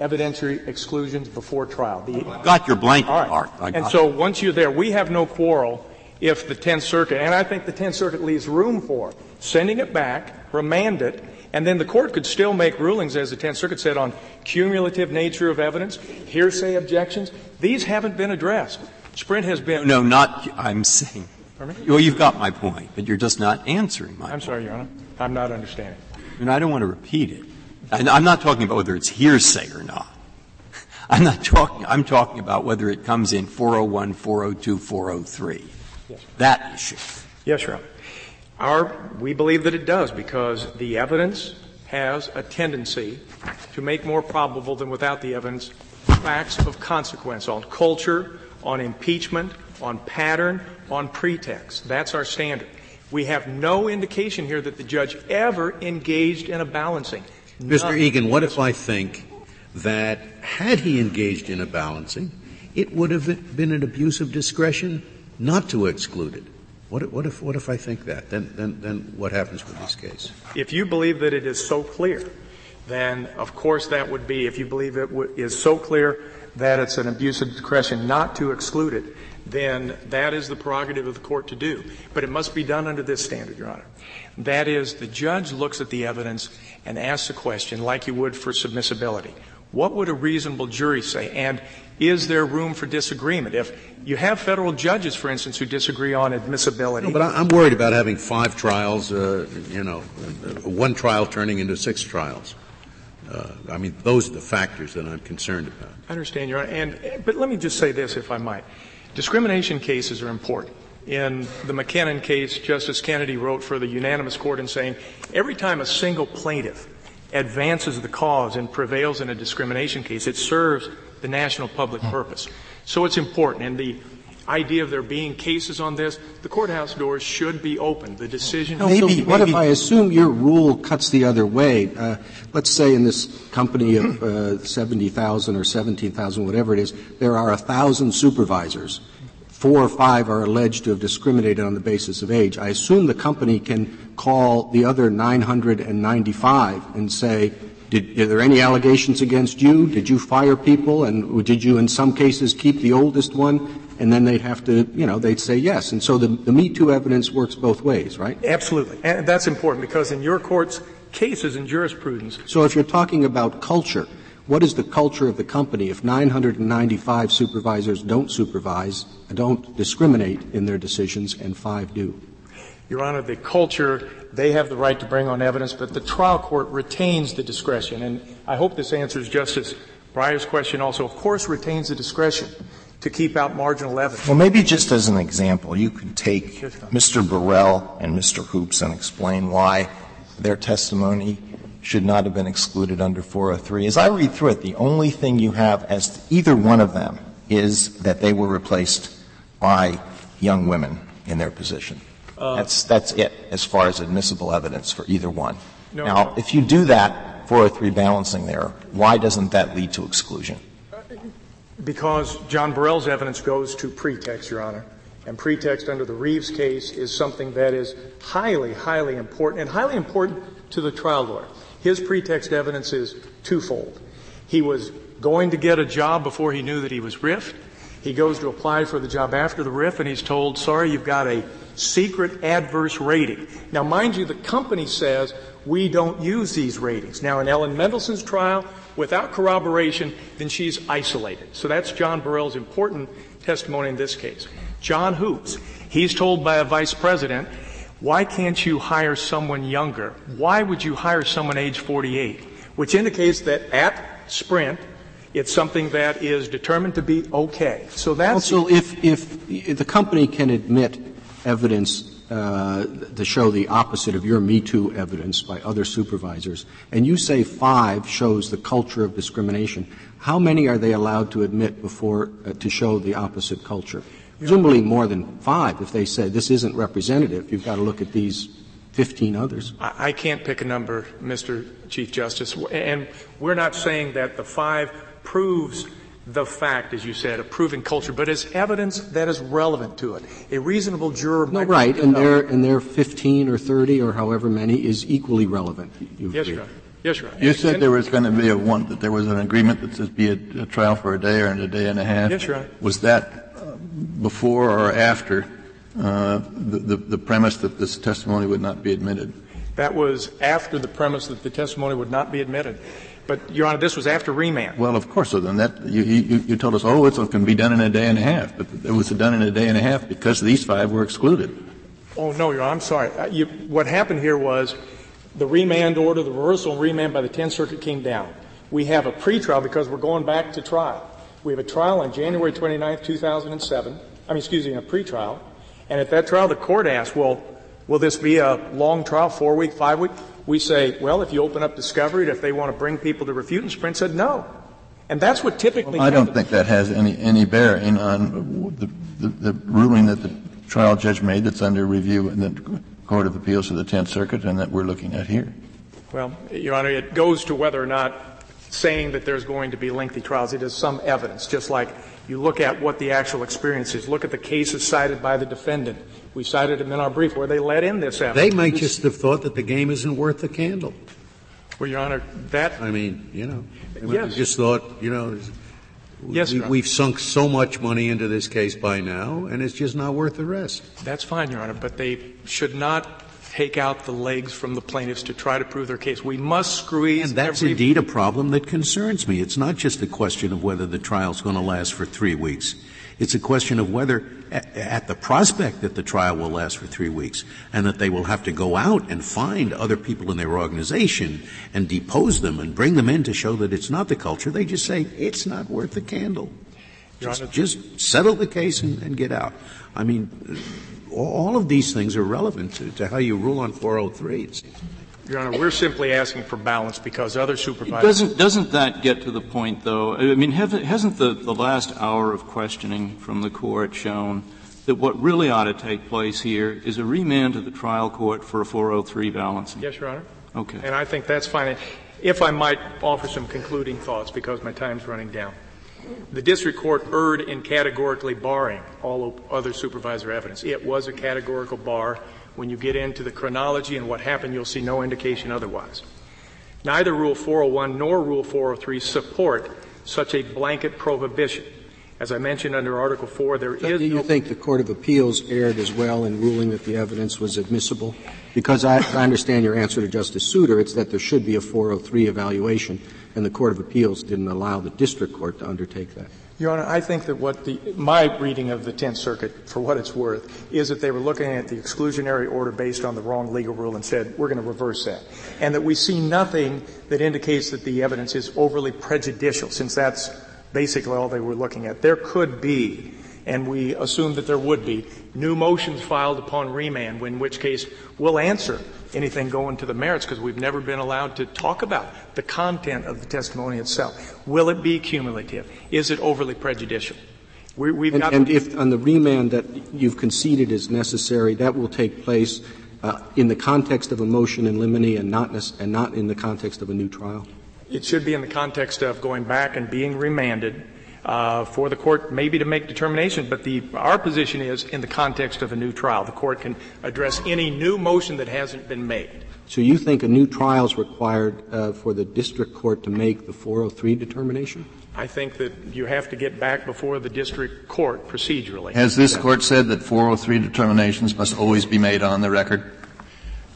Speaker 11: evidentiary exclusions before trial. The,
Speaker 7: got your blanket
Speaker 11: part. And so once you're there, we have no quarrel if the Tenth Circuit, and I think the Tenth Circuit leaves room for sending it back, remand it, and then the court could still make rulings, as the Tenth Circuit said, on cumulative nature of evidence, hearsay objections. These haven't been addressed. Sprint has been.
Speaker 7: No, not. I'm saying. Well, you've got my point, but you're just not answering my.
Speaker 11: I'm
Speaker 7: point.
Speaker 11: sorry, Your Honor. I'm not understanding.
Speaker 7: And I don't want to repeat it. I'm not talking about whether it's hearsay or not. I'm not talking, I'm talking about whether it comes in 401, 402, 403. Yes. That issue.
Speaker 11: Yes, Your Honor. Our, we believe that it does because the evidence has a tendency to make more probable than without the evidence facts of consequence on culture, on impeachment, on pattern, on pretext. That's our standard. We have no indication here that the judge ever engaged in a balancing.
Speaker 4: None. Mr. Egan, what if I think that had he engaged in a balancing, it would have been an abuse of discretion not to exclude it? What, what, if, what if I think that? Then, then, then what happens with this case?
Speaker 11: If you believe that it is so clear, then of course that would be, if you believe it w- is so clear that it's an abuse of discretion not to exclude it, then that is the prerogative of the court to do. But it must be done under this standard, Your Honor. That is, the judge looks at the evidence and asks a question like you would for submissibility. What would a reasonable jury say? And is there room for disagreement? If you have federal judges, for instance, who disagree on admissibility.
Speaker 12: No, but I'm worried about having five trials, uh, you know, one trial turning into six trials. Uh, I mean, those are the factors that I'm concerned about.
Speaker 11: I understand, Your Honor. And, but let me just say this, if I might. Discrimination cases are important. In the McKennon case, Justice Kennedy wrote for the unanimous court in saying every time a single plaintiff advances the cause and prevails in a discrimination case, it serves the national public purpose. So it's important. And the idea of there being cases on this, the courthouse doors should be open. The decision.
Speaker 1: No, maybe, so what if I assume your rule cuts the other way? Uh, let's say in this company of uh, seventy thousand or seventeen thousand, whatever it is, there are a thousand supervisors. Four or five are alleged to have discriminated on the basis of age. I assume the company can call the other 995 and say, did, are there any allegations against you? Did you fire people? And did you, in some cases, keep the oldest one? And then they'd have to, you know, they'd say yes. And so the, the Me Too evidence works both ways, right?
Speaker 11: Absolutely. And that's important because in your court's cases in jurisprudence.
Speaker 1: So if you're talking about culture, what is the culture of the company if 995 supervisors don't supervise, don't discriminate in their decisions, and five do?
Speaker 11: Your Honor, the culture, they have the right to bring on evidence, but the trial court retains the discretion. And I hope this answers Justice Breyer's question also. Of course, retains the discretion to keep out marginal evidence.
Speaker 8: Well, maybe just as an example, you could take Mr. Burrell and Mr. Hoops and explain why their testimony should not have been excluded under 403. As I read through it, the only thing you have as either one of them is that they were replaced by young women in their position. Uh, that's, that's it as far as admissible evidence for either one. Now, if you do that 403 balancing there, why doesn't that lead to exclusion?
Speaker 11: Because John Burrell's evidence goes to pretext, Your Honor. And pretext under the Reeves case is something that is highly, highly important and highly important to the trial lawyer. His pretext evidence is twofold. He was going to get a job before he knew that he was riffed. He goes to apply for the job after the RIF and he's told, sorry, you've got a secret adverse rating. Now, mind you, the company says we don't use these ratings. Now, in Ellen Mendelsohn's trial, without corroboration, then she's isolated. So that's John Burrell's important testimony in this case. John Hoops, he's told by a vice president, why can't you hire someone younger? Why would you hire someone age 48? Which indicates that at Sprint, it's something that is determined to be okay. So that's.
Speaker 1: Also, if, if the company can admit evidence uh, to show the opposite of your Me Too evidence by other supervisors, and you say five shows the culture of discrimination, how many are they allowed to admit before uh, to show the opposite culture? Presumably more than five. If they say this isn't representative, you've got to look at these 15 others.
Speaker 11: I, I can't pick a number, Mr. Chief Justice, and we're not saying that the five proves the fact, as you said, of proven culture, but as evidence that is relevant to it. A reasonable juror
Speaker 1: no, right, and their and their 15 or 30 or however many is equally relevant.
Speaker 11: yes, Your Honor. Yes, Your Honor.
Speaker 9: You said there was going to be a one that there was an agreement that says be a, a, trial for a day or a day and a half.
Speaker 11: Yes, Your Honor.
Speaker 9: Was that uh, before or after uh, the, the, the premise that this testimony would not be admitted?
Speaker 11: That was after the premise that the testimony would not be admitted. But, Your Honor, this was after remand.
Speaker 9: Well, of course. So then that you, you, you told us, oh, it's going to be done in a day and a half, but it was done in a day and a half because these five were excluded.
Speaker 11: Oh no, Your Honor, I'm sorry. Uh, you, what happened here was the remand order, the reversal and remand by the Tenth Circuit came down. We have a pretrial because we're going back to trial. We have a trial on January 29, 2007. I mean, excuse me, a pretrial. And at that trial, the court asked, well, will this be a long trial, four week, five week? We say, well, if you open up discovery, if they want to bring people to refute, and Sprint said no. And that's what typically
Speaker 9: well, I don't think that has any, any bearing on the, the, the, ruling that the trial judge made that's under review in the Court of Appeals of the Tenth Circuit and that we're looking at here.
Speaker 11: Well, Your Honor, it goes to whether or not saying that there's going to be lengthy trials. It is some evidence, just like you look at what the actual experience is. Look at the cases cited by the defendant. We cited them in our brief where they let in this evidence.
Speaker 12: They might just have thought that the game isn't worth the candle.
Speaker 11: Well, Your Honor, that.
Speaker 12: I mean, you know, they yes. just thought, you know,
Speaker 11: Yes,
Speaker 4: we, we've sunk so much money into this case by now, and it's just not worth the rest.
Speaker 11: That's fine, Your Honor, but they should not take out the legs from the plaintiffs to try to prove their case. We must squeeze
Speaker 4: And that's
Speaker 11: every
Speaker 4: indeed a problem that concerns me. It's not just a question of whether the trial's going to last for three weeks. It's a question of whether, at, the prospect that the trial will last for three weeks, and that they will have to go out and find other people in their organization and depose them and bring them in to show that it's not the culture, they just say, it's not worth the candle. Just, just settle the case and, and get out. I mean, all of these things are relevant to, to how you rule on 403. It seems.
Speaker 11: Your Honor, we're simply asking for balance because other supervisors.
Speaker 5: Doesn't, doesn't that get to the point, though? I mean, haven't- hasn't the, the last hour of questioning from the court shown that what really ought to take place here is a remand to the trial court for a 403 balancing?
Speaker 11: Yes, Your Honor.
Speaker 5: Okay.
Speaker 11: And I think that's fine. If I might offer some concluding thoughts because my time's running down. The district court erred in categorically barring all other supervisor evidence. It was a categorical bar. When you get into the chronology and what happened, you'll see no indication otherwise. Neither Rule 401 nor Rule 403 support such a blanket prohibition. As I mentioned under Article 4, there
Speaker 1: Do
Speaker 11: is
Speaker 1: you
Speaker 11: no
Speaker 1: think the Court of Appeals erred as well in ruling that the evidence was admissible? Because I, I understand your answer to Justice Souter, it's that there should be a 403 evaluation, and the Court of Appeals didn't allow the district court to undertake that.
Speaker 11: Your Honor, I think that what the, my reading of the Tenth Circuit, for what it's worth, is that they were looking at the exclusionary order based on the wrong legal rule and said, we're going to reverse that. And that we see nothing that indicates that the evidence is overly prejudicial, since that's basically all they were looking at. There could be, and we assume that there would be, new motions filed upon remand, in which case we'll answer anything going to the merits because we've never been allowed to talk about the content of the testimony itself. Will it be cumulative? Is it overly prejudicial? We, we've
Speaker 1: And,
Speaker 11: got
Speaker 1: and if on the remand that you've conceded is necessary, that will take place uh, in the context of a motion in limine and not, and not in the context of a new trial?
Speaker 11: It should be in the context of going back and being remanded uh, for the court maybe to make determination, but the, our position is in the context of a new trial. The court can address any new motion that hasn't been made.
Speaker 1: So you think a new trial is required uh, for the district court to make the 403 determination?
Speaker 11: I think that you have to get back before the district court procedurally.
Speaker 9: Has this court said that 403 determinations must always be made on the record?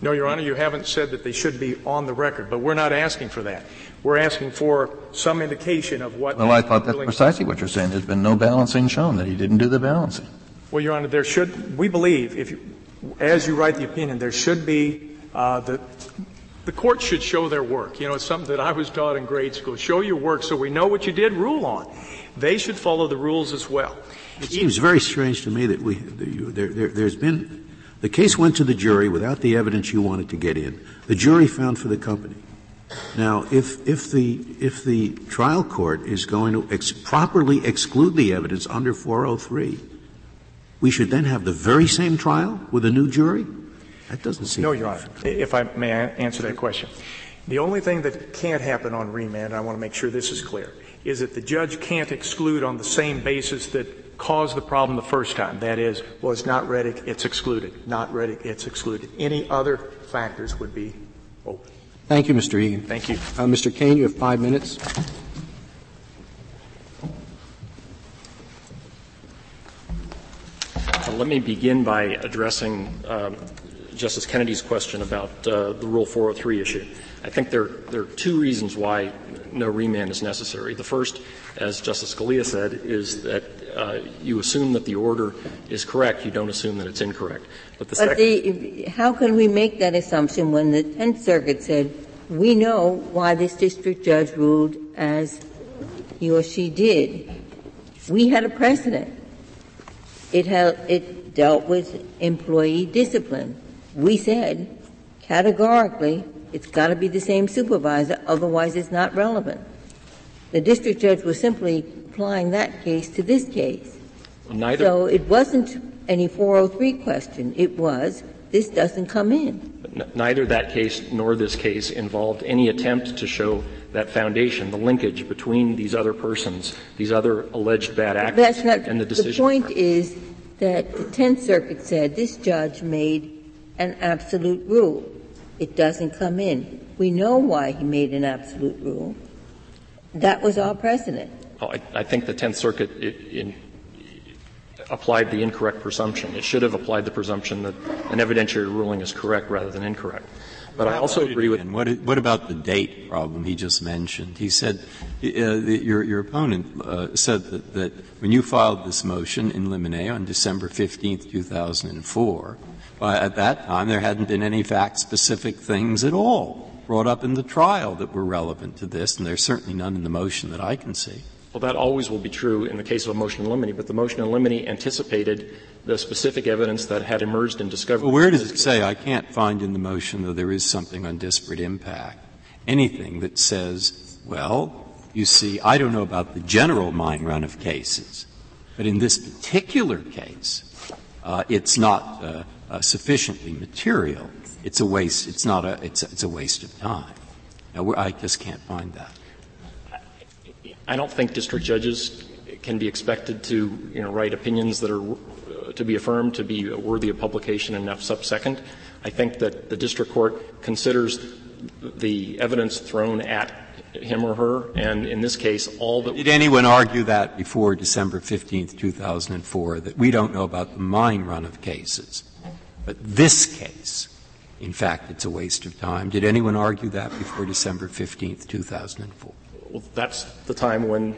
Speaker 11: No, Your Honor, you haven't said that they should be on the record, but we're not asking for that. We're asking for some indication of what.
Speaker 9: Well, I thought that's precisely what you're saying. There's been no balancing shown, that he didn't do the balancing.
Speaker 11: Well, Your Honor, there should, we believe, if you, as you write the opinion, there should be, uh, the, the court should show their work. You know, it's something that I was taught in grade school. Show your work so we know what you did rule on. They should follow the rules as well.
Speaker 4: It seems very strange to me that we, that you- there, there, there's been, the case went to the jury without the evidence you wanted to get in. The jury found for the company. Now, if, if the, if the trial court is going to ex- properly exclude the evidence under 403, we should then have the very same trial with a new jury? That doesn't seem.
Speaker 11: No, Your Honor, if I may answer that question. The only thing that can't happen on remand, I want to make sure this is clear, is that the judge can't exclude on the same basis that caused the problem the first time. That is, well, it's not Reddick, it's excluded. Not Reddick, it's excluded. Any other factors would be open.
Speaker 1: Thank you, Mr. Egan.
Speaker 11: Thank you.
Speaker 1: Uh, Mr. Cane, you have five minutes.
Speaker 2: Uh, Let me begin by addressing um, Justice Kennedy's question about uh, the Rule 403 issue. I think there, there are two reasons why no remand is necessary. The first, as Justice Scalia said, is that uh, you assume that the order is correct. You don't assume that it's incorrect. But the
Speaker 6: But the, how can we make that assumption when the Tenth Circuit said, we know why this district judge ruled as he or she did? We had a precedent. It held, it dealt with employee discipline. We said categorically, it's got to be the same supervisor, otherwise it's not relevant. The district judge was simply applying that case to this case.
Speaker 2: neither,
Speaker 6: So it wasn't any 403 question. It was, this doesn't come in.
Speaker 2: n- neither that case nor this case involved any attempt to show that foundation, the linkage between these other persons, these other alleged bad actors,
Speaker 6: That's not,
Speaker 2: and the decision.
Speaker 6: the point is that the Tenth Circuit said this judge made an absolute rule. It doesn't come in. We know why he made an absolute rule. That was our precedent.
Speaker 2: Well, I, I think the Tenth Circuit in, applied the incorrect presumption. It should have applied the presumption that an evidentiary ruling is correct rather than incorrect. But I also agree with.
Speaker 7: What, what about the date problem he just mentioned? He said, uh, the, your, your opponent uh, said that, that, when you filed this motion in limine on December 15th, 2004, uh, at that time there hadn't been any fact specific things at all brought up in the trial that were relevant to this, and there's certainly none in the motion that I can see.
Speaker 2: Well, that always will be true in the case of a motion in limine, but the motion in limine anticipated the specific evidence that had emerged in discovery.
Speaker 7: Well, where does it say? I can't find in the motion, though there is something on disparate impact, anything that says, well, you see, I don't know about the general mine run of cases, but in this particular case, uh, it's not uh, uh, sufficiently material. It's a waste. It's not a. It's a, it's a waste of time. Now, I just can't find that.
Speaker 2: I don't think district judges can be expected to, you know, write opinions that are uh, to be affirmed to be worthy of publication in F subsecond. I think that the district court considers the evidence thrown at him or her, and in this case, all that.
Speaker 7: Did anyone argue that before December 15th, 2004, that we don't know about the mine run of cases? But this case, in fact, it's a waste of time. Did anyone argue that before December 15th, 2004?
Speaker 2: Well, that's the time when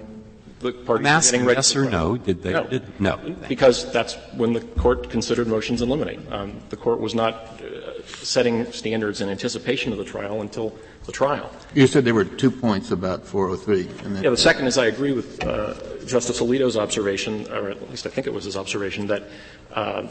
Speaker 2: the parties
Speaker 7: I'm asking
Speaker 2: getting ready.
Speaker 7: Yes or no? Did they?
Speaker 2: No.
Speaker 7: Did, no.
Speaker 2: Because that's when the court considered motions in limine. Um, the court was not uh, setting standards in anticipation of the trial until the trial.
Speaker 3: You said there were two points about 403.
Speaker 2: yeah, the second is I agree with uh, Justice Alito's observation, or at least I think it was his observation, that uh,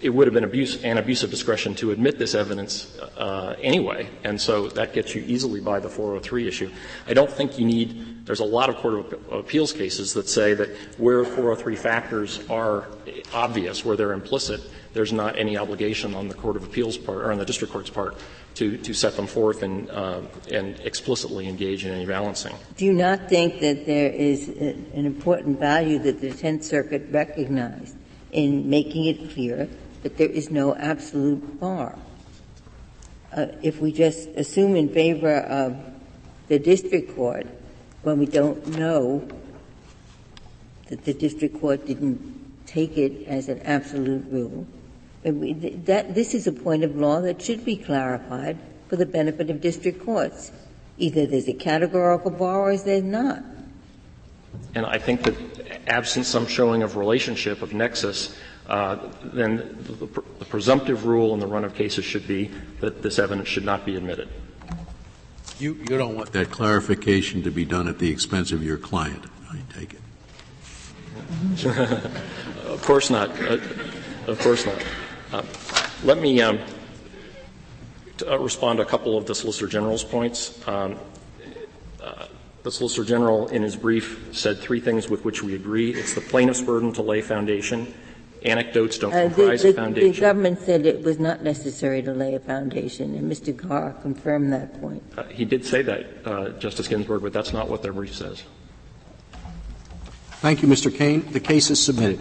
Speaker 2: it would have been abuse, an abuse of discretion to admit this evidence uh, anyway, and so that gets you easily by the 403 issue. I don't think you need. There's a lot of court of appeals cases that say that where 403 factors are obvious, where they're implicit, there's not any obligation on the court of appeals part or on the district court's part to, to set them forth and, uh, and explicitly engage in any balancing.
Speaker 6: Do you not think that there is an important value that the Tenth Circuit recognized in making it clear but there is no absolute bar. Uh, if we just assume in favor of the district court when we don't know that the district court didn't take it as an absolute rule, that this is a point of law that should be clarified for the benefit of district courts. Either there's a categorical bar or there's not.
Speaker 2: And I think that absent some showing of relationship, of nexus, uh, then the, the, presumptive rule in the run of cases should be that this evidence should not be admitted.
Speaker 12: You, you don't want that clarification to be done at the expense of your client, I take
Speaker 2: it. of course not. Uh, of course not. Uh, let me um, t- uh, respond to a couple of the Solicitor General's points. Um, uh, the Solicitor General, in his brief, said three things with which we agree. It's the plaintiff's burden to lay foundation anecdotes don't uh, comprise
Speaker 6: the,
Speaker 2: the, a foundation.
Speaker 6: The government said it was not necessary to lay a foundation, and Mr. Garre confirmed that point.
Speaker 2: Uh, he did say that, uh, Justice Ginsburg, but that's not what their brief says.
Speaker 1: Thank you, Mr. Cane. The case is submitted.